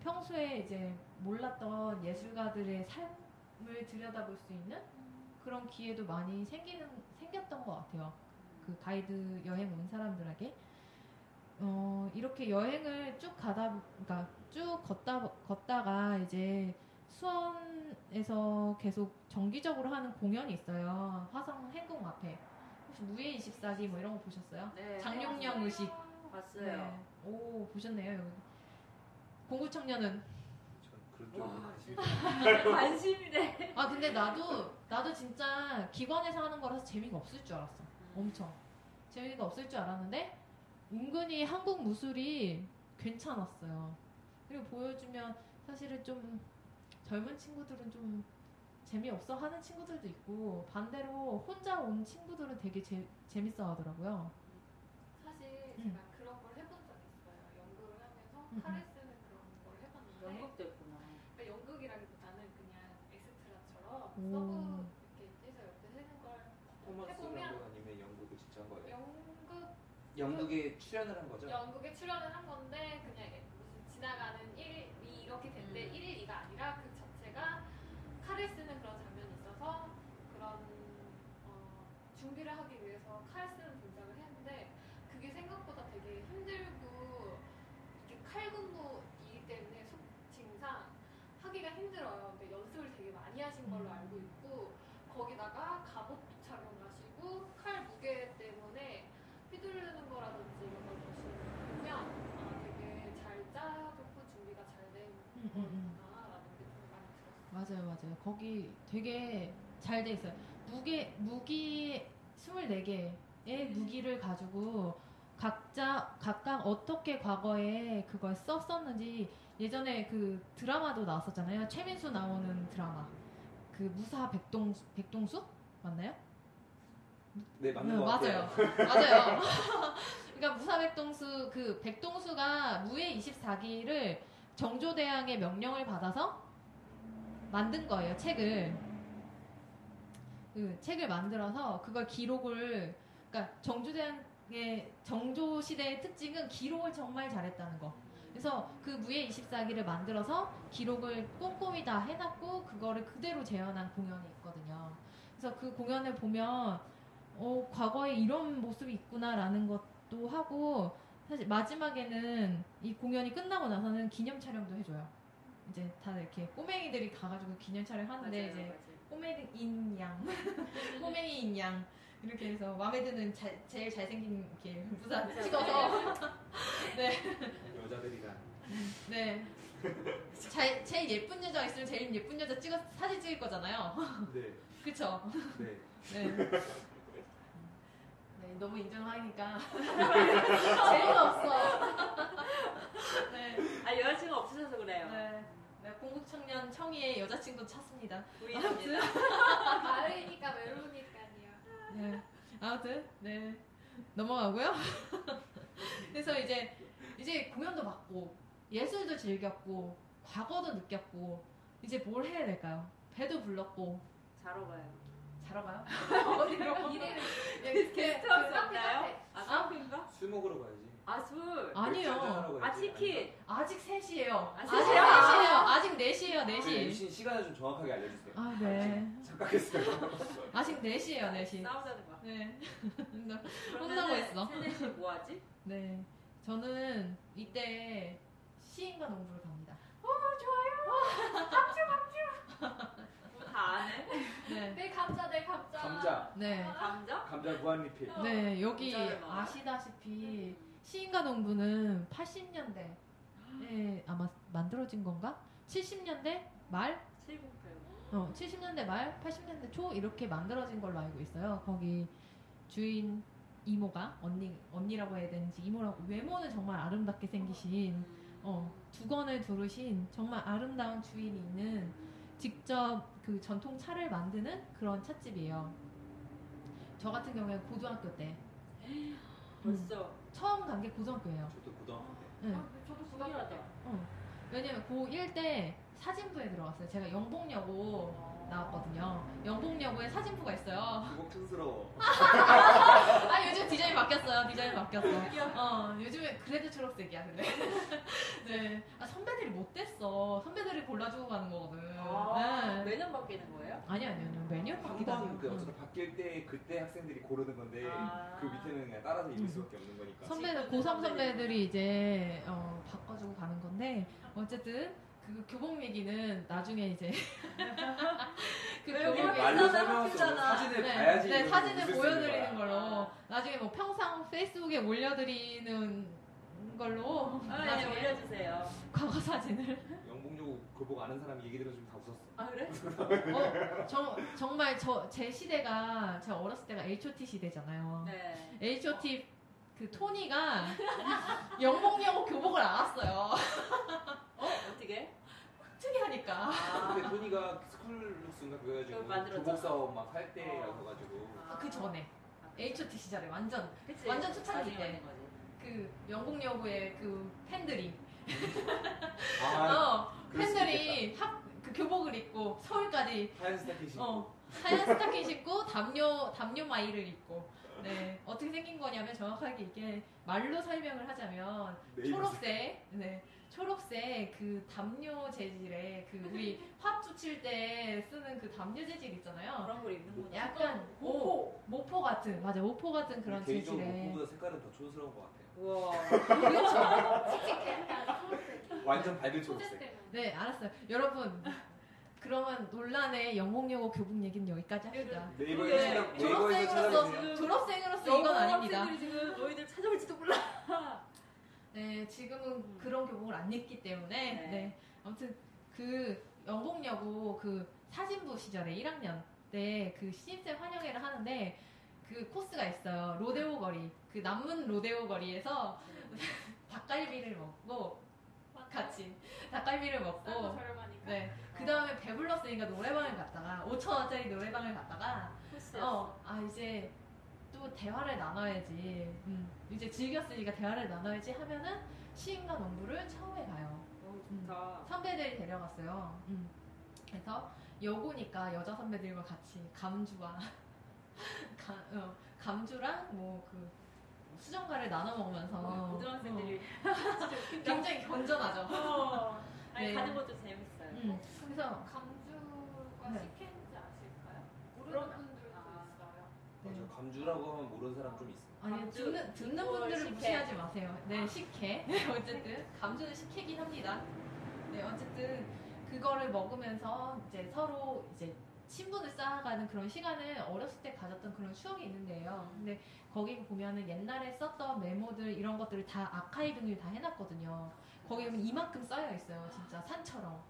평소에 이제 몰랐던 예술가들의 삶을 들여다볼 수 있는 그런 기회도 많이 생기는 생겼던 것 같아요. 그 가이드 여행 온 사람들에게 어, 이렇게 여행을 쭉 가다 그러니까 쭉 걷다 걷다가 이제 수원에서 계속 정기적으로 하는 공연이 있어요. 화성 행궁 앞에 혹시 무예 24기 뭐 이런 거 보셨어요? 네. 장룡령 의식 봤어요. 네. 오 보셨네요 여기 공구 청년은 전 그런 쪽으로 (laughs) 관심이래. 아 근데 나도 나도 진짜 기관에서 하는 거라서 재미가 없을 줄 알았어. 엄청 재미가 없을 줄 알았는데 은근히 한국 무술이 괜찮았어요. 그리고 보여주면 사실은 좀 젊은 친구들은 좀 재미없어 하는 친구들도 있고 반대로 혼자 온 친구들은 되게 재, 재밌어 하더라고요. 사실 음. 제가 그런 걸 해본 적 있어요. 연극을 하면서 음, 칼을 음. 쓰는 그런 걸 해봤는데 연극도 했구나. 그러니까 연극이라기보다는 그냥 엑스트라처럼 오. 서브 이렇게 해서 옆에 세는 걸 토마스 해보면- 연구 아니면 연극을 직접 한 거예요? 연극에 출연을 한 거죠? 연극에 출연을 한 건데 그냥 무슨 지나가는 1, 2 이렇게 됐는데 음. 1, 2가 아니라 그 자체가 쓰는 그런 장면이 있어서 그런 어, 준비를 하기 위해서 칼 쓰는 동작을 했는데 그게 생각보다 되게 힘들고 이게 칼군무이기 때문에 속칭상 하기가 힘들어요. 근데 연습을 되게 많이 하신 걸로 음. 알고 있고 거기다가 갑옷도 착용하시고 칼 무게 때문에 휘두르는 거라든지 이런 걸 보시면 아, 되게 잘 짜놓고 준비가 잘된 음, 음, 음. 거구나라는 게 좀 많이 들었어요. 맞아요. 거기 되게 잘 돼 있어요. 무게, 무기 24개의 무기를 가지고 각자, 각각 어떻게 과거에 그걸 썼었는지 예전에 그 드라마도 나왔었잖아요. 최민수 나오는 드라마. 그 무사 백동, 백동수? 맞나요? 네 맞는 네, 것 맞아요. 같아요. 맞아요. (laughs) (laughs) 그러니까 무사 백동수 그 백동수가 무예 24기를 정조대왕의 명령을 받아서 만든 거예요 책을. 그 책을 만들어서 그걸 기록을 그러니까 정조대왕의 정조 시대의 특징은 기록을 정말 잘했다는 거. 그래서 그 무예 24기를 만들어서 기록을 꼼꼼히 다 해놨고 그거를 그대로 재현한 공연이 있거든요. 그래서 그 공연을 보면 어, 과거에 이런 모습이 있구나라는 것도 하고 사실 마지막에는 이 공연이 끝나고 나서는 기념 촬영도 해줘요. 이제 다들 이렇게 꼬맹이들이 가가지고 기념 촬영하는데 맞아요, 이제. 꼬맹이인 양, (laughs) 꼬맹이인 양 이렇게 해서 마음에 드는 자- 제일 잘생긴 이렇게 무사 찍어서 (laughs) 네, 여자들이랑 네. 잘, 제일 예쁜 여자 있으면 제일 예쁜 여자 찍어 사진 찍을 거잖아요. 네, 그쵸? 네. 네. (laughs) 네, 너무 인정하니까 재미가 없어. 네, 아 여자친구 없으셔서 그래요. 네. 네, 공국 청년 청이의 여자친구 찾습니다. 부인입니다. 마을이니까 (laughs) 외로우니까요. 네. 아무튼 네 넘어가고요. (laughs) 그래서 이제 이제 공연도 봤고 예술도 즐겼고 과거도 느꼈고 이제 뭘 해야 될까요? 배도 불렀고 자러 가요. 자러 가요? 어디로? 이래를 이렇게 게스트하우스 그 없나요? 카페, 아 카페인가? 술 먹으러 가야지. 아 술. 아니요. 아. 치킨. 아직 3시예요. 아, 셋이요? 4시예요. 아직 4시예요, 그 4시. 유신 시간을 좀 정확하게 알려주세요. 아, 네. 착각했어요. (laughs) 아직 4시예요, 4시. 싸우자는 거야. 네. (laughs) 혼나고 있어. 세네 뭐 하지? 네. 저는 이때 시인과 농부를 갑니다. 다 아네. 네. 내 감자 내 감자. 감자, 네. 감자? 감자 무한리필. 네, 여기? 아시다시피 시인과 농부는 80년대 에 아마 만들어진 건가? 70년대 말? 7080. 어, 70년대 말, 80년대 초 이렇게 만들어진 걸로 알고 있어요. 거기 주인 이모가 언니 언니라고 해야 되는지 이모라고 외모는 정말 아름답게 생기신 어, 두건을 두르신 정말 아름다운 주인이 있는 직접 그 전통 차를 만드는 그런 찻집이에요. 저 같은 경우에 고등학교 때 음, (gasps) 벌써 처음 간 게 고등학교예요. 저도 고등학교 때. 응. 아, 저도 고등학교 때. 어. 왜냐면 고1 때 사진부에 들어갔어요. 제가 영봉여고 나왔거든요. 영봉여고에 사진부가 있어요. 그거 촌스러워. (laughs) 아 요즘 디자인 바뀌었어요. 디자인 바뀌었어. 어 요즘에 그래도 초록색이야 근데. (laughs) 네. 아 선배들이 못됐어. 선배들이 골라주고 가는 거거든. 아, 네. 매년 바뀌는 거예요? 아니 아니 아니 매년 바뀌다. 한번 그 어쨌든 바뀔 때 그때 학생들이 고르는 건데 아. 그 밑에는 그냥 따라서 입을 음. 수밖에 없는 거니까. 선배들 고3 선배들이 이제 어, 바꿔주고 가는 건데 어쨌든 그 교복 얘기는 나중에 이제 (laughs) 그왜 교복 얘기 말로 비싸다. 사진을 네, 봐야지. 네, 사진을 보여드리는. 걸로 나중에 뭐 평상 페이스북에 올려드리는 걸로 아, 네, 나중에 올려주세요. 과거 사진을 영봉여고 교복 아는 사람이 얘기 들어주면 다 웃었어. 아 그래? 어, 정, 정말 저 제 시대가 제가 어렸을 때가 H.O.T 시대잖아요. 네. H.O.T 그 토니가 (laughs) 영복여고 교복을 알았어요. (laughs) 어? 어떻게? 특이하니까. 아, 근데 토니가 스쿨룩스인가? 만들었죠? 교복 사업 막할 때라고 가지고. 아, 그 전에. H.O.T 시절에 완전 그치? 완전 초창기 때. 그 영복여고의 그 팬들이. 아 어 팬들이 학, 그 교복을 입고 서울까지. 하얀 스타킹 신고. 어 하얀 스타킹 신고 담요 담요 마이를 입고 네 어떻게 생긴 거냐면 정확하게 이게 말로 설명을 하자면 네이버 초록색 네 초록색 그 담요 재질의 그 우리 (laughs) 팝주 칠때 쓰는 그 담요 재질 있잖아요. 그런 걸 입는구나. 약간 오 모포 같은 맞아 모포 같은 그런 개인적으로 재질의 목보다 색깔은 더 촌스러운 것 같아요. 우와. (laughs) 그렇죠. 칙칙해. (laughs) 완전 밝은 초록색. 네 알았어요 여러분. 그러면 논란의 영몽여고 교복 얘기는 여기까지 합시다. 네이버에 그게 찾아 네이버에서 졸업생으로서. 졸업생으로서 이건 아닙니다. 학생들이 지금 너희들 찾아올지도 몰라. 네, 지금은 그런 교복을 안 입기 때문에 네. 네. 아무튼 그 영봉여고 그 사진부 시절에 1학년 때 그 신입생 환영회를 하는데 그 코스가 있어요. 로데오 거리. 그 남문 로데오 거리에서 (laughs) 닭갈비를 먹고 같이 닭갈비를 먹고 저렴하니까. 네. 그 다음에 배불렀으니까 노래방을 갔다가 5천 원짜리 노래방을 갔다가. 어, 아 이제 또 대화를 나눠야지. 음, 이제 즐겼으니까 대화를 나눠야지 하면은 시인과 농부를 처음에 가요. 오, 좋다. 선배들이 데려갔어요. 음. 그래서 여고니까 여자 선배들과 같이 감주와 (laughs) 가, 어, 감주랑 뭐그 수정과를 나눠 먹으면서 고등학생들이 어, (laughs) 굉장히 건전하죠. 어. 아니 네. 가는 것도 재밌어요. 음, 그래서 감주가 네. 식혜인지 아실까요? 모르는 그럼- 분들도 아. 있어요. 네. 맞아, 감주라고 하면 모르는 사람 좀 있어. 아니 감주, 듣는 듣는 분들을. 무시하지 마세요. 네 식혜. (laughs) 네, 어쨌든 감주는 식혜긴 합니다. 네 어쨌든 그거를 먹으면서 이제 서로 이제 친분을 쌓아가는 그런 시간을 어렸을 때 가졌던 그런 추억이 있는데요. 근데 거기 보면은 옛날에 썼던 메모들 이런 것들을 다 아카이빙을 다 해놨거든요. 거기 보면 이만큼 쌓여 있어요. 진짜 산처럼.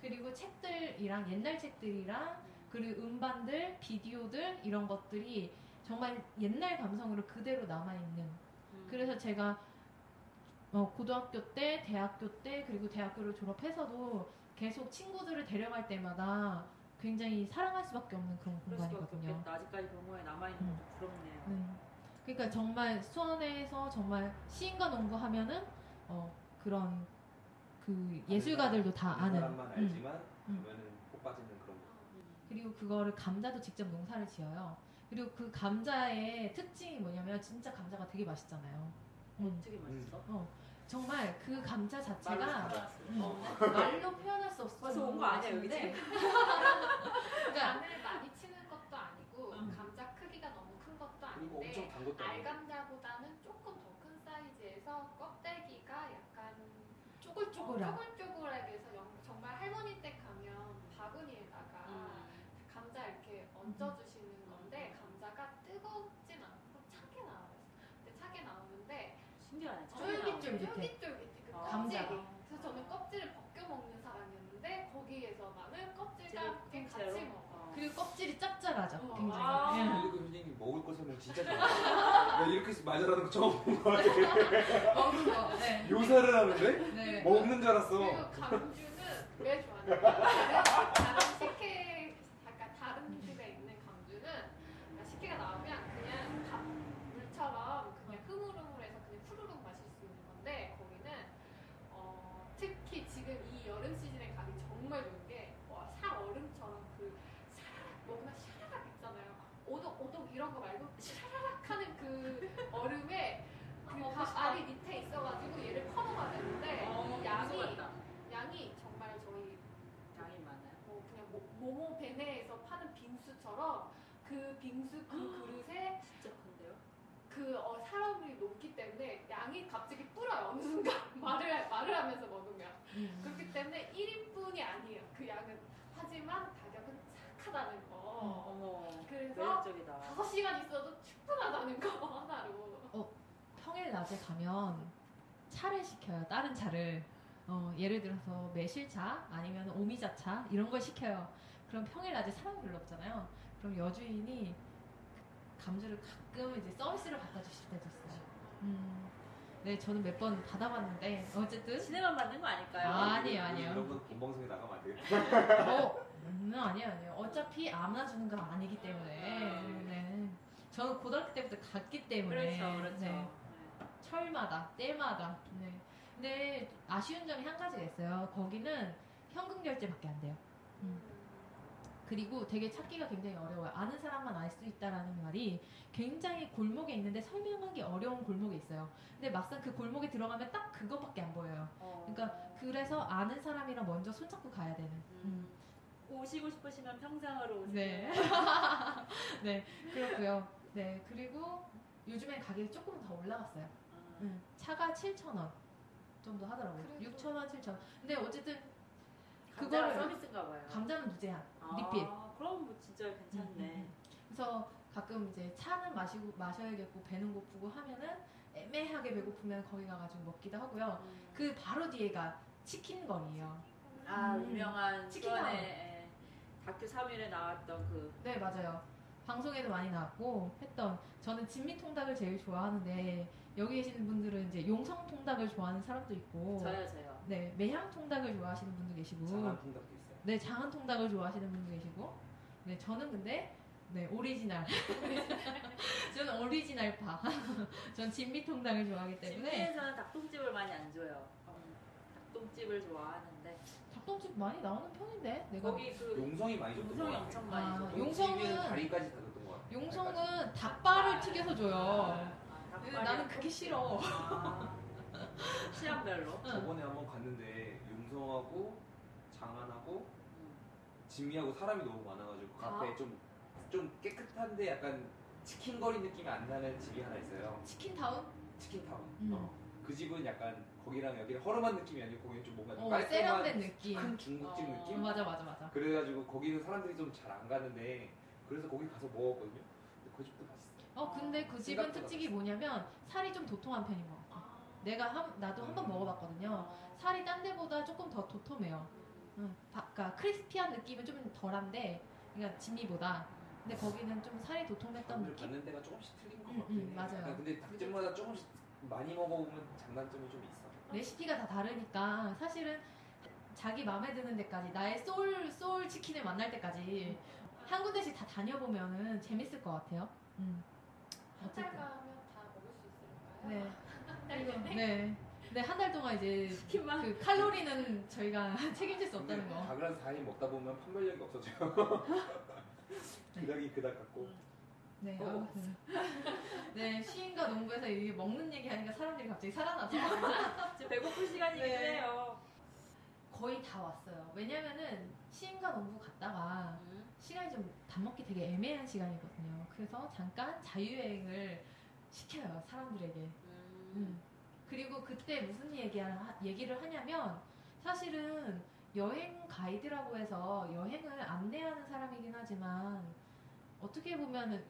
그리고 책들이랑 옛날 책들이랑 그리고 음반들, 비디오들 이런 것들이 정말 옛날 감성으로 그대로 남아있는 음. 그래서 제가 어, 고등학교 때, 대학교 때, 그리고 대학교를 졸업해서도 계속 친구들을 데려갈 때마다 굉장히 사랑할 수밖에 없는 그런 공간이거든요. 없겠다. 아직까지 병원에 남아 있는 음. 것도 부럽네요. 네. 그러니까 정말 수원에서 정말 시인과 농구 하면은 어, 그런 그 예술가들도 다 아는. 사람만 음. 알지만 음. 보면은 꼭 빠지는 그런 거. 그리고 그거를 감자도 직접 농사를 지어요. 그리고 그 감자의 특징이 뭐냐면 진짜 감자가 되게 맛있잖아요. 음. 되게 맛있어. 어, 정말 그 감자 자체가. 음. 어. 말로 표현할 수 벌써 정도로 온거 아니야, 여기 맛있는데 (laughs) 그러니까 간을 많이 치는 것도 아니고 음. 감자 크기가 너무 큰 것도 그리고 아닌데 엄청 단 것도 아니고 알감자보다는 조금 더 큰 사이즈에서 껍데기가 약간 쪼글쪼글한 쪼글쪼글하게 해서 영- 정말 할머니 댁 가면 바구니에다가 음. 감자 이렇게 얹어주시는 건데 감자가 뜨겁진 않고 차게 나와요. 근데 차게 나오는데 신기하네. 쫄깃쫄깃해. 쫄깃쫄깃해. 그 어. 감자가. 껍질이. 그래서 저는 껍질을 벗겨 먹는 사람이었는데 거기에서 나는 껍질과 함께 같이 통째로? 먹어. 어. 그리고 껍질이 짭짤하죠 어. 굉장히 아. 예. 그리고 선생님 먹을 거 설명 진짜 잘해. 나 이렇게 말잘하는 거 처음 본 거 같아. (laughs) 먹는 거 네. 묘사를 하는데 네. 먹는 줄 알았어. 그리고 감주는 왜 좋아하냐면 다른 식혜 약간 다른 집에 있는 감주는 그러니까 식혜가 나오면 그냥 밥 물처럼 그냥 흐물흐물해서 그냥 푸르륵 마실 수 있는 건데 거기는 어, 특히 지금 이 여름 시즌에 가기 정말 좋은 게 와, 살 얼음처럼 그 샤라락 먹으면 샤라락 있잖아요. 오독 오독 이런 거 말고 샤라락 하는 그 (laughs) 얼음에 그 먹고 밥 싶다. 알이 밑에 있어가지고 얘를 퍼먹어야 되는데 어, 이 양이 무서웠다. 양이 정말 저희 양이 많아요. 뭐 그냥 모, 모모 베네에서 파는 빙수처럼 그 빙수 그 그릇에 진짜 큰데요? 그 어, 사람이 높기 때문에 양이 갑자기 불어요 어느 순간 (laughs) 말을 말을 하면서 먹 으면 음. 그렇기 때문에 1인분이 아니에요 그 양은 하지만 가격은 착하다는 거 어머. 그래서 매력적이다. 5시간 있어도 충분하다는 거 하나로 평일 낮에 가면 차를 시켜요. 다른 차를. 어, 예를 들어서 매실차 아니면 오미자차 이런 걸 시켜요. 그럼 평일 낮에 사람이 별로 없잖아요. 그럼 여주인이 감주를 가끔 이제 서비스를 갖다 주실 때도 있어요. 음, 네, 저는 몇 번 받아봤는데 어쨌든 시내만 받는 거 아닐까요? 아, 아니에요, 아니에요. 건 본방송에 나가면 안 되겠다. 어, 음, 아니에요, 아니에요. 어차피 아무나 주는 건 아니기 때문에. 네. 저는 고등학교 때부터 갔기 때문에. 그렇죠, 그렇죠. 네. 네. 철마다 때마다 네. 근데 아쉬운 점이 한 가지가 있어요 거기는 현금 결제밖에 안 돼요 음. 그리고 되게 찾기가 굉장히 어려워요 아는 사람만 알 수 있다라는 말이 굉장히 골목에 있는데 설명하기 어려운 골목에 있어요 근데 막상 그 골목에 들어가면 딱 그것밖에 안 보여요 어. 그러니까 그래서 아는 사람이랑 먼저 손잡고 가야 되는 음. 오시고 싶으시면 평상으로 오세요. 네. (laughs) 네, 그렇고요. 네, 그리고 요즘엔 가격이 조금 더 올라갔어요. 음. 음, 차가 7,000원 정도 하더라고요. 그래도- 6,000원, 7,000원. 근데 어쨌든 그거를- 서비스인가 봐요. 감자는 무제한. 아, 리필. 그럼 뭐 진짜 괜찮네. 음, 그래서 가끔 이제 차는 마시고 마셔야겠고 배는 고프고 하면은 애매하게 배고프면 거기 가가지고 먹기도 하고요. 음. 그 바로 뒤에가 치킨 거리예요. 아 음. 유명한 치킨 수원의 예, 다큐 3일에 나왔던 그 네, 맞아요. 방송에도 많이 나왔고 했던 저는 진미 통닭을 제일 좋아하는데 여기 계시는 분들은 이제 용성 통닭을 좋아하는 사람도 있고 저요 저요. 네, 매향 통닭을 좋아하시는 분도 계시고 장안 통닭도 있어요. 네, 장안 통닭을 좋아하시는 분도 계시고, 네, 저는 근데 네 오리지널. (laughs) 저는 오리지널파. (laughs) 전 진미 통닭을 좋아하기 때문에 진미에서는 닭똥집을 많이 안 줘요. 음, 닭똥집을 좋아하는데 닭똥집 많이 나오는 편인데 내가 거기 그 용성이 많이 줬던 용성이 것 같아요. 엄청 아, 많이 줘. 용- 용성은- 다리까지 다 줬던 것 같아요. 용성은 닭발을 튀겨서 줘요. 아, 닭발이- 나는 그게 싫어. 아, (laughs) 취향별로. 응. 저번에 한번 갔는데 용성하고 장안하고 음. 진미하고 사람이 너무 많아가지고 그 아. 앞에 좀, 좀 깨끗한데 약간 치킨거리 느낌이 안 나는 집이 하나 있어요. 치킨 타운? 치킨타운. 음. 어. 그 집은 약간 거기랑 여기랑 허름한 느낌이 아니고 거기는 좀 뭔가 좀 어, 깔끔한 세련된 느낌. 큰 중국집 어. 어, 느낌? 맞아, 맞아, 맞아. 그래가지고 거기는 사람들이 좀 잘 안 가는데 그래서 거기 가서 먹었거든요. 근데 그 집도 맛있어. 어, 근데 그 집은 생각보다 특징이 뭐냐면 살이 좀 도톰한 편인 것 같아. 내가 한, 나도 한번 음. 먹어봤거든요. 어. 살이 딴 데보다 조금 더 도톰해요. 응, 바- 그러니까 크리스피한 느낌은 좀 덜한데, 그러니까 진미보다. 근데 거기는 좀 살이 도톰했던 느낌? 받는 데가 조금씩 틀린 것 음, 같긴 음, 해. 맞아요. 약간 근데 닭집마다 조금씩 많이 먹어보면 장단점이 좀 있어. 레시피가 다 다르니까 사실은 자기 마음에 드는 데까지 나의 소울 소울 치킨을 만날 때까지 한 군데씩 다 다녀보면은 재밌을 것 같아요. 음. 한달 어쨌든 가면 다 먹을 수 있을까요? 네. 그리고 내내? 네. 근데 한달 동안 이제 치킨만 그 칼로리는 저희가 (laughs) 책임질 수 없다는 거. 닭을 한 4일 먹다 보면 판별력이 없어져요. (laughs) 네. 그닥이 그닥 같고. 음. 네, 어. 아무튼. 네, 시인과 농부에서 이게 먹는 얘기 하니까 사람들이 갑자기 살아나서 (laughs) 지금 배고플 시간이긴 네. 해요. 거의 다 왔어요. 왜냐면은 시인과 농부 갔다가 음. 시간이 좀 밥 먹기 되게 애매한 시간이거든요. 그래서 잠깐 자유여행을 시켜요, 사람들에게. 음. 음. 그리고 그때 무슨 얘기 얘기를 하냐면 사실은 여행 가이드라고 해서 여행을 안내하는 사람이긴 하지만 어떻게 보면은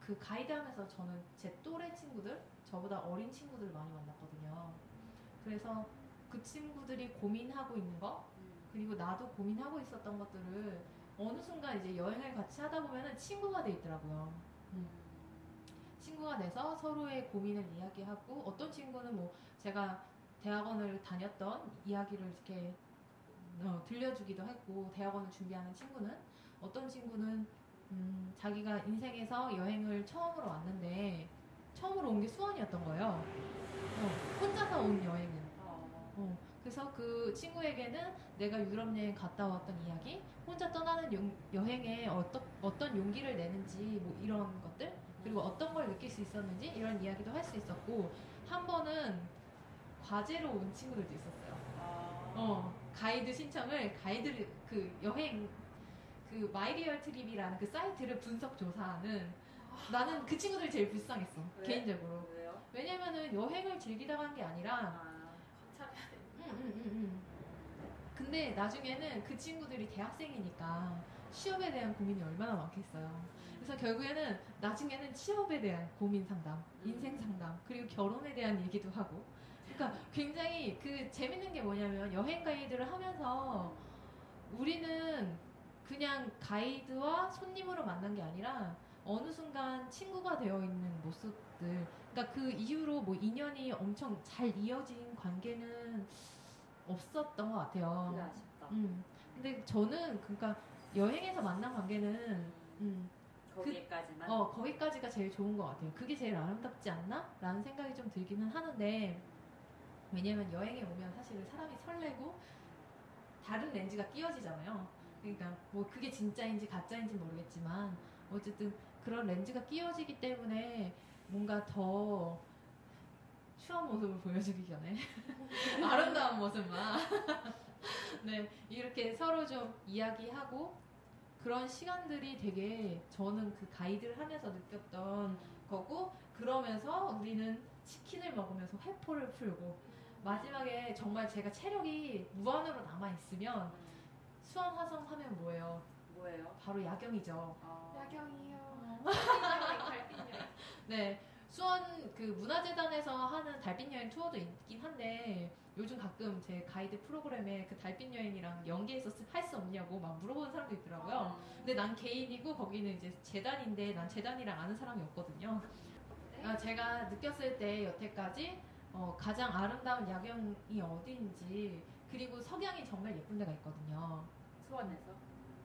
그 가이드 하면서 저는 제 또래 친구들, 저보다 어린 친구들 많이 만났거든요. 그래서 그 친구들이 고민하고 있는 거, 음. 그리고 나도 고민하고 있었던 것들을 어느 순간 이제 여행을 같이 하다 보면은 친구가 돼 있더라고요. 음. 친구가 돼서 서로의 고민을 이야기하고 어떤 친구는 뭐 제가 대학원을 다녔던 이야기를 이렇게 어, 들려주기도 했고 대학원을 준비하는 친구는 어떤 친구는 음, 자기가 인생에서 여행을 처음으로 왔는데 처음으로 온 게 수원이었던 거예요. 어, 혼자서 온 여행은. 어. 어, 그래서 그 친구에게는 내가 유럽 여행 갔다 왔던 이야기, 혼자 떠나는 용- 여행에 어떤 어떤 용기를 내는지 뭐 이런 것들, 그리고 어떤 걸 느낄 수 있었는지 이런 이야기도 할 수 있었고 한 번은 과제로 온 친구들도 있었어요. 아. 어, 가이드 신청을 가이드 그 여행 그 MyRealTrip이라는 그 사이트를 분석 조사하는 나는 그 친구들이 제일 불쌍했어 왜? 개인적으로 왜요? 왜냐면은 여행을 즐기다가 한 게 아니라 아. 관찰해야 돼. 응, 응, 응, 응. 근데 나중에는 그 친구들이 대학생이니까 취업에 대한 고민이 얼마나 많겠어요. 그래서 결국에는 나중에는 취업에 대한 고민 상담, 인생 상담, 그리고 결혼에 대한 얘기도 하고. 그러니까 굉장히 그 재밌는 게 뭐냐면 여행 가이드를 하면서 우리는 그냥 가이드와 손님으로 만난 게 아니라 어느 순간 친구가 되어 있는 모습들. 그러니까 그 이후로 뭐 인연이 엄청 잘 이어진 관계는 없었던 것 같아요. 그게 아쉽다. 음. 근데 저는 그러니까 여행에서 만난 관계는 음, 거기까지만. 어 거기까지가 제일 좋은 것 같아요. 그게 제일 아름답지 않나? 라는 생각이 좀 들기는 하는데 왜냐면 여행에 오면 사실 사람이 설레고 다른 렌즈가 끼어지잖아요. 그러니까 뭐 그게 진짜인지 가짜인지 모르겠지만 어쨌든 그런 렌즈가 끼어지기 때문에 뭔가 더 추한 모습을 보여주기 전에 (laughs) 아름다운 모습만 (laughs) 네 이렇게 서로 좀 이야기하고 그런 시간들이 되게 저는 그 가이드를 하면서 느꼈던 거고 그러면서 우리는 치킨을 먹으면서 회포를 풀고 마지막에 정말 제가 체력이 무한으로 남아 있으면 음. 수원 화성 하면 뭐예요? 뭐예요? 바로 야경이죠. 아. 야경이요. 달빛여행, (laughs) 달빛 여행. 네. 수원 그 문화재단에서 하는 달빛 여행 투어도 있긴 한데 요즘 가끔 제 가이드 프로그램에 그 달빛 여행이랑 연계해서 할 수 없냐고 막 물어보는 사람도 있더라고요. 음. 근데 난 개인이고 거기는 이제 재단인데 난 재단이랑 아는 사람이 없거든요. 네. 아, 제가 느꼈을 때 여태까지 어, 가장 아름다운 야경이 어디인지 그리고 석양이 정말 예쁜 데가 있거든요. 수원에서.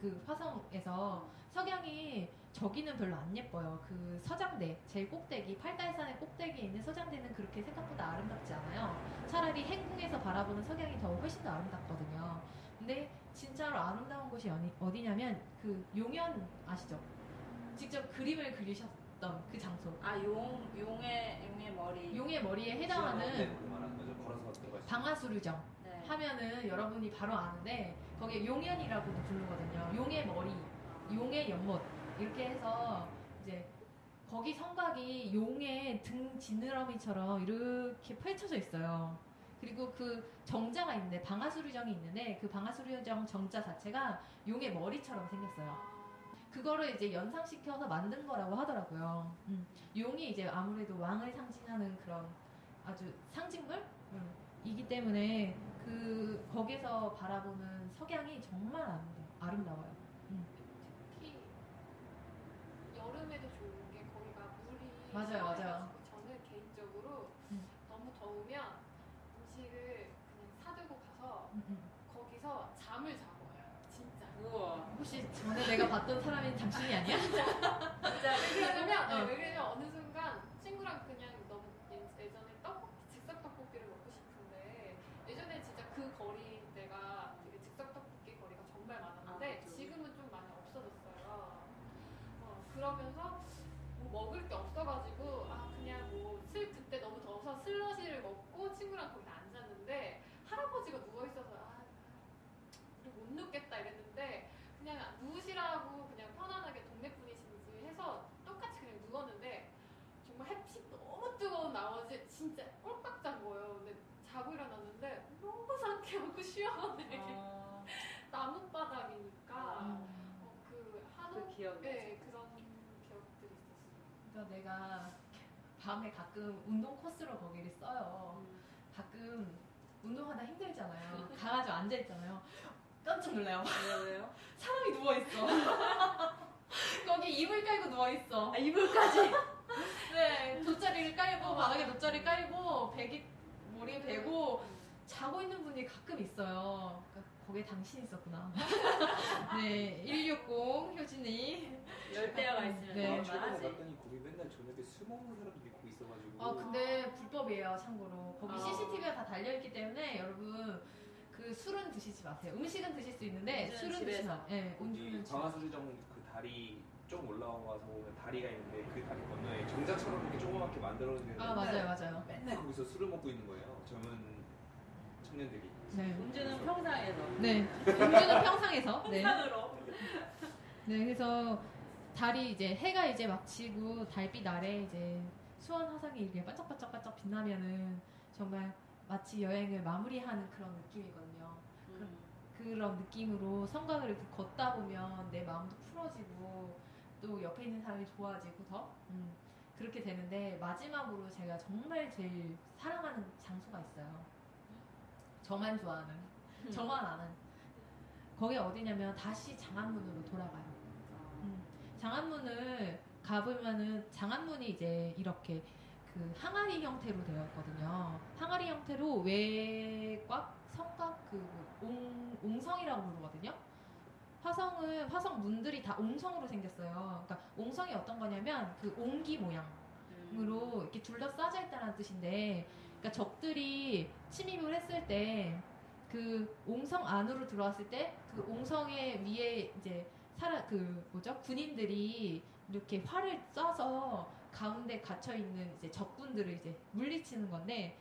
그 화성에서 석양이 저기는 별로 안 예뻐요. 그 서장대 제일 꼭대기 팔달산의 꼭대기에 있는 서장대는 그렇게 생각보다 아름답지 않아요. 차라리 행궁에서 바라보는 석양이 더 훨씬 더 아름답거든요. 근데 진짜로 아름다운 곳이 어디, 어디냐면 그 용현 아시죠? 직접 그림을 그리셨던 그 장소. 아, 용, 용의, 용의 머리. 용의 머리에 네, 해당하는 거. 방아수류정 네. 하면은 여러분이 바로 아는데 거기에 용현이라고도 부르거든요. 용의 머리, 용의 연못 이렇게 해서 이제 거기 성곽이 용의 등 지느러미처럼 이렇게 펼쳐져 있어요. 그리고 그 정자가 있는데 방아수류정이 있는데 그 방아수류정 정자 자체가 용의 머리처럼 생겼어요. 그거를 이제 연상시켜서 만든 거라고 하더라고요. 음. 용이 이제 아무래도 왕을 상징하는 그런 아주 상징물? 음. 이기 때문에 그 거기서 바라보는 석양이 정말 아름다, 아름다워요. 특히 여름에도 좋은 게 거기가 물이 맞아요, 맞아요. 저는 개인적으로 음. 너무 더우면 음식을 그냥 사두고 가서 음, 음. 거기서 잠을 자고요. 진짜. 우와. 혹시 전에 내가 봤던 사람이 당신이 아니야? (laughs) 진짜 왜 그러냐면, 어. 네, 왜 그러냐면 어느 순간 친구랑 그냥 너무 예- 예전에 떡볶이, 즉석 떡볶이를 먹고 싶은데 예전에 진짜 그 거리 내가 되게 즉석 떡볶이 거리가 정말 많았는데 아, 그죠. 지금은 좀 많이 없어졌어요. 어, 그러면서 뭐 먹을 게 없어가지고 아 그냥 뭐 슬, 그때 너무 더워서 슬러시를 먹고 친구랑 거기서 앉았는데 할아버지가 누워 있어서 아 우리 못 눕겠다 이랬는데 그냥 누우시라고 그냥 편안하게 동네 분이신지 해서 똑같이 그냥 누웠는데 정말 햇빛 너무 뜨거운 나머지 진짜 꼴깍 잔 거예요. 근데 자고 일어났는데 너무 상쾌하고 시원해. (laughs) 어, 나뭇바닥이니까 음. 어, 그그 한옥 기억이 네 그런 기억들이 있었어요. 그러니까 내가 밤에 가끔 운동 코스로 거기를 써요. 가끔 운동하다 힘들잖아요. 가가지고 앉아 있잖아요. 깜짝 놀라요. 왜요? (laughs) 사람이 누워 있어. (laughs) 거기 이불 깔고 누워 있어. 아, 이불까지. 네, 돗자리를 깔고, 바닥에 돗자리 깔고, 베개, 머리에 베고, 자고 있는 분이 가끔 있어요. 그러니까 거기에 당신 있었구나. (laughs) 네, 160 효진이. 열대야가 있으면 네. 아, 네. 최근에. 봤더니 거기 맨날 저녁에 술 먹는 사람들이 거기 있어가지고 아, 근데 불법이에요, 참고로. 거기 아. CCTV가 다 달려있기 때문에 여러분, 그 술은 드시지 마세요. 음식은 드실 수 있는데 술은. 드시면 안 네, 집에서. 광화수리정 그 다리 좀 올라와서 보면 다리가 있는데 그 다리 건너에 정자처럼 이렇게 조그맣게 만들어놓은 아, 맞아요, 맞아요. 맨날 거기서 술을 먹고 있는 거예요 젊은 청년들이 네. 음주는 평상에서. 네. 음주는 (laughs) 평상에서. 네. 평상으로. 네, 그래서 달이 이제 해가 이제 막 지고 달빛 아래 이제 수원 화산이 이렇게 반짝반짝반짝 빛나면은 정말 마치 여행을 마무리하는 그런 느낌이거든요. 음. 그런 느낌으로 성곽을 이렇게 걷다 보면 내 마음도 풀어지고 또 옆에 있는 사람이 좋아지고 더 음, 그렇게 되는데 마지막으로 제가 정말 제일 사랑하는 장소가 있어요. 저만 좋아하는, 저만 아는. 거기 어디냐면 다시 장안문으로 돌아가요. 음, 장안문을 가보면은 장안문이 이제 이렇게 그 항아리 형태로 되어 있거든요. 항아리 형태로 외곽, 성곽, 그 옹, 옹성이라고 부르거든요. 화성은 화성 문들이 다 옹성으로 생겼어요. 그러니까 옹성이 어떤 거냐면 그 옹기 모양으로 음. 이렇게 둘러싸져 있다는 뜻인데, 그러니까 적들이 침입을 했을 때 그 옹성 안으로 들어왔을 때 그 옹성의 위에 이제 살아 그 뭐죠? 군인들이 이렇게 활을 쏴서 가운데 갇혀 있는 이제 적군들을 이제 물리치는 건데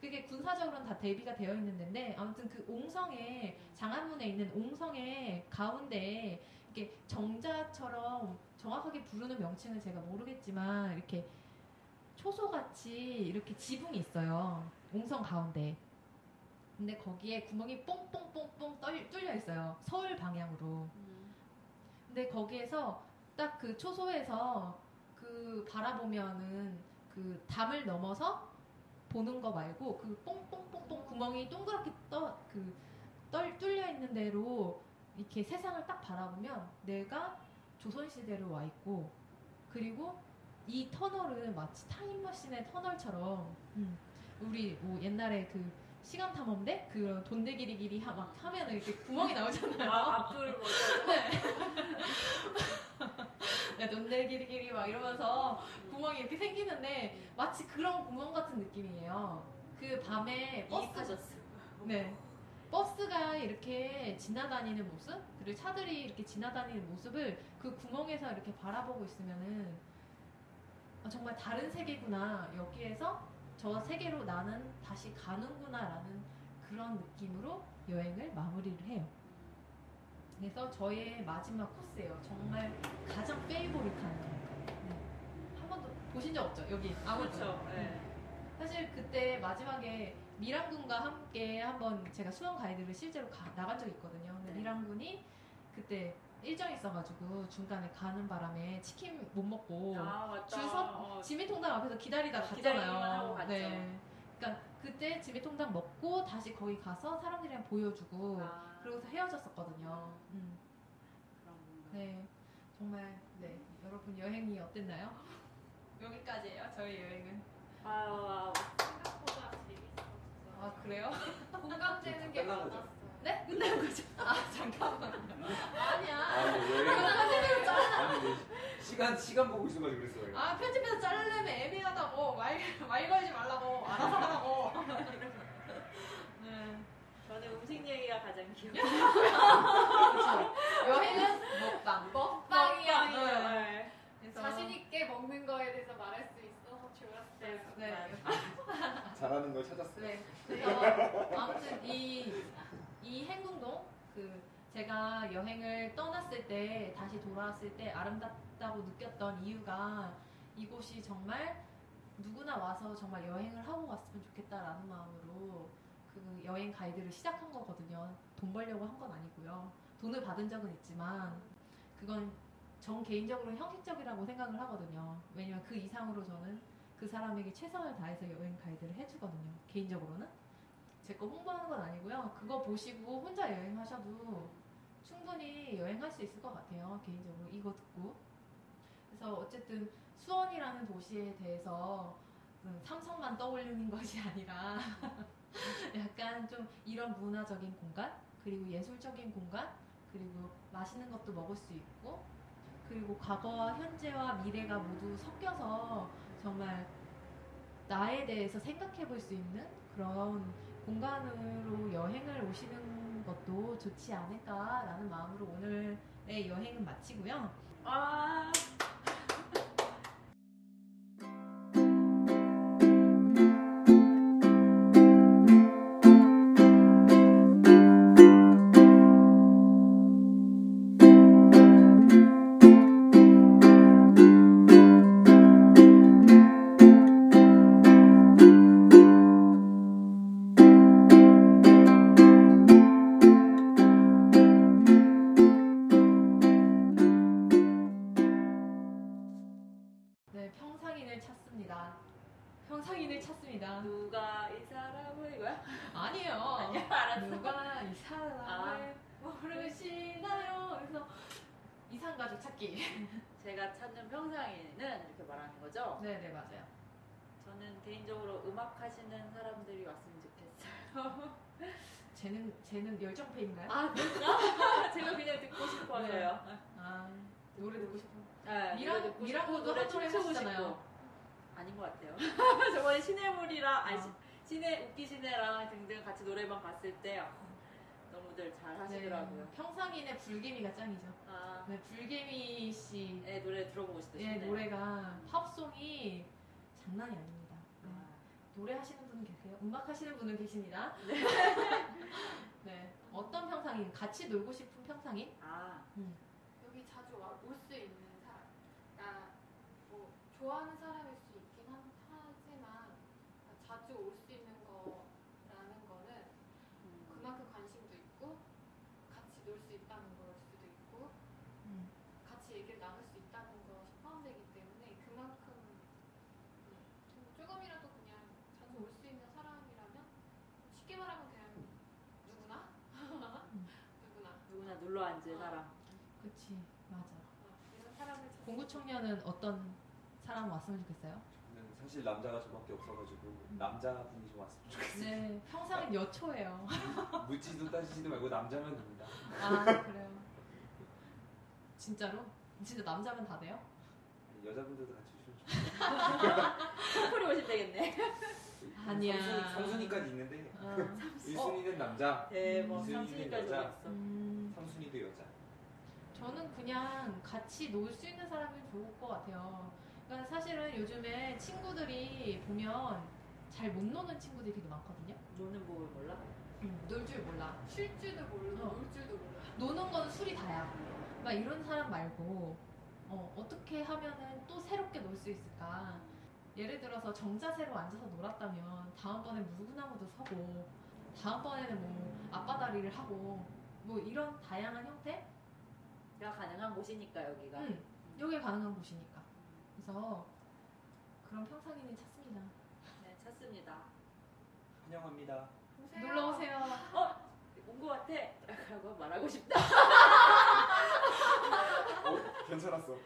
그게 군사적으로는 다 대비가 되어 있는 데인데 아무튼 그 옹성에 장안문에 있는 옹성의 가운데 이렇게 정자처럼 정확하게 부르는 명칭을 제가 모르겠지만 이렇게 초소같이 이렇게 지붕이 있어요. 옹성 가운데. 근데 거기에 구멍이 뽕뽕뽕뽕 떨- 뚫려 있어요. 서울 방향으로. 음. 근데 거기에서 딱 그 초소에서 그 바라보면은 그 담을 넘어서 보는 거 말고 그 뽕뽕뽕뽕 구멍이 동그랗게 떠그 뚫려 있는 대로 이렇게 세상을 딱 바라보면 내가 조선시대로 와 있고 그리고 이 터널은 마치 타임머신의 터널처럼 음, 우리 뭐 옛날에 그 시간 탐험대 그 돈대기리기리 하- 막 하면 이렇게 구멍이 나오잖아요. 아, 앞을 뭐. 야, 논대기리기리 (laughs) 막 이러면서 구멍이 이렇게 생기는데 마치 그런 구멍 같은 느낌이에요. 그 밤에 버스. 네. 버스가 이렇게 지나다니는 모습, 그리고 차들이 이렇게 지나다니는 모습을 그 구멍에서 이렇게 바라보고 있으면은 아, 정말 다른 세계구나. 여기에서 저 세계로 나는 다시 가는구나라는 그런 느낌으로 여행을 마무리를 해요. 그래서 저의 마지막 코스예요. 정말 가장 페이보릿한 네. 한 번도 보신 적 없죠? 여기 아무도. 그렇죠. 네. 사실 그때 마지막에 미랑군과 함께 한번 제가 수원 가이드를 실제로 가- 나간 적이 있거든요. 근데 네. 미랑군이 그때 일정이 있어가지고 중간에 가는 바람에 치킨 못 먹고 아, 맞다. 줄 서- 어, 지미통당 앞에서 기다리다 어, 갔잖아요. 기다리기만 하고 갔죠. 네. 그러니까 그때 지미통당 먹고 다시 거기 가서 사람들이랑 보여주고 아, 그러고서 헤어졌었거든요. 음. 그런 건가. 네, 정말 네 여러분 여행이 어땠나요? (laughs) 여기까지예요. 저희 여행은. 아, 생각보다 재밌었어요. 아 그래요? (laughs) 공감되는 게? 많았어요. 네? 끝난 거죠? 아 잠깐만요. 아니야. 아, 네, 여행 아니, 네, 시간 시간 보고 있어가지고 그랬어요. 아 편집해서 자르려면 애매하다고 말말 걸지 말라고 알아서 하라고. 네. 저는 음식 얘기가 가장 그렇죠. (laughs) 여행은 먹방. 먹방이야. 네. 그래서 자신 있게 먹는 먹는 거에 대해서 말할 수 있어서 좋았어요. 네. 잘하는 걸 찾았어요. 네. 그래서 아무튼 이, 이 행궁동 그 제가 여행을 떠났을 때 다시 돌아왔을 때 아름답다고 느꼈던 이유가 이곳이 정말 누구나 와서 정말 여행을 하고 갔으면 좋겠다라는 마음으로 그 여행 가이드를 시작한 거거든요. 돈 벌려고 한 건 아니고요. 돈을 받은 적은 있지만 그건 전 개인적으로 형식적이라고 생각을 하거든요. 왜냐면 그 이상으로 저는 그 사람에게 최선을 다해서 여행 가이드를 해주거든요. 개인적으로는 제 거 홍보하는 건 아니고요. 그거 보시고 혼자 여행하셔도 충분히 여행할 수 있을 것 같아요. 개인적으로 이거 듣고 그래서 어쨌든 수원이라는 도시에 대해서 음, 삼성만 떠올리는 (laughs) 것이 아니라 (laughs) 약간 좀 이런 문화적인 공간 그리고 예술적인 공간 그리고 맛있는 것도 먹을 수 있고 그리고 과거와 현재와 미래가 모두 섞여서 정말 나에 대해서 생각해 볼 수 있는 그런 공간으로 여행을 오시는 것도 좋지 않을까라는 마음으로 오늘의 여행은 마치고요. 아 찾는 평상인은 이렇게 말하는 거죠. 네, 네 맞아요. 저는 개인적으로 음악 하시는 사람들이 왔으면 좋겠어요. 쟤는 쟤는 열정페인가요? 아 그런가? (laughs) 제가 그냥 듣고 싶어서요. 아, 노래 듣고 싶어. 네, 미라- 노래 한 노래. 싶고. 아닌 것 같아요. (laughs) 저번에 시네물이랑 아니 어. 시- 시네 웃기 시네랑 등등 같이 노래방 갔을 때 아, 너무들 잘 하시더라고요. 네, 평상인의 불개미가 짱이죠. 아, 네, 불개미 씨네 노래 들어보고 싶다. 의 노래가 팝송이 장난이 아닙니다. 네. 아, 노래 하시는 분은 계세요? 음악 하시는 분은 계십니다. (laughs) 네. 어떤 평상인? 같이 놀고 싶은 평상인? 아, 여기 자주 올 수 있는 사람. 그러니까 뭐 좋아하는 사람일 수 있긴 한- 하지만 자주 올 수 있는 거라는 거는 음, 그만큼 관심도 있고 같이 놀 수 있다는 걸 수도 있고 음. 같이 얘기를 나눌 수 있다는 것이 포함되기 때문에 그만큼 네, 좀 조금이라도 그냥 자주 올 수 있는 사람이라면 쉽게 말하면 그냥 누구나 누구나 누구나 눌러 앉을 어. 사람. 그치, 맞아. 어, 공구 청년은 어떤 사람 왔으면 좋겠어요? 저는 사실 남자가 저밖에 없어가지고 남자분이 좀 왔으면 좋겠어요. 네, 평상인 여초예요. (laughs) 묻지도 따지지도 말고 남자면 됩니다. 아, 그래요. 진짜로? 진짜 남자면 다 돼요? 아니, 여자분들도 같이 오시면 좋겠어요. (laughs) 커플이 오시면 되겠네. (laughs) 아니야. 상순이까지 있는데 어. 1순위는 남자, 대박. 이순이는 상순이까지 여자. 오겠어. 음, 3순위도 여자. 저는 그냥 같이 놀 수 있는 사람이 좋을 것 같아요. 그러니까 사실은 요즘에 친구들이 보면 잘 못 노는 친구들이 되게 많거든요. 노는 법을 몰라? 놀 줄 몰라. 쉴 줄도 모르고 어. 놀 줄도 몰라. 노는 건 술이 다야. 막 이런 사람 말고 어, 어떻게 하면은 또 새롭게 놀 수 있을까? 예를 들어서 정자세로 앉아서 놀았다면 다음번에 물구나무도 서고 다음번에는 뭐 앞바다리를 하고 뭐 이런 다양한 형태? 가 가능한 곳이니까 여기가. 응. 여기 가능한 곳이니까. 그래서 그런 평상인을 찾습니다. 네, 찾습니다. 환영합니다. 오세요. 놀러 오세요. 온것 같아. 라고 말하고 싶다. 어, 괜찮았어. (laughs)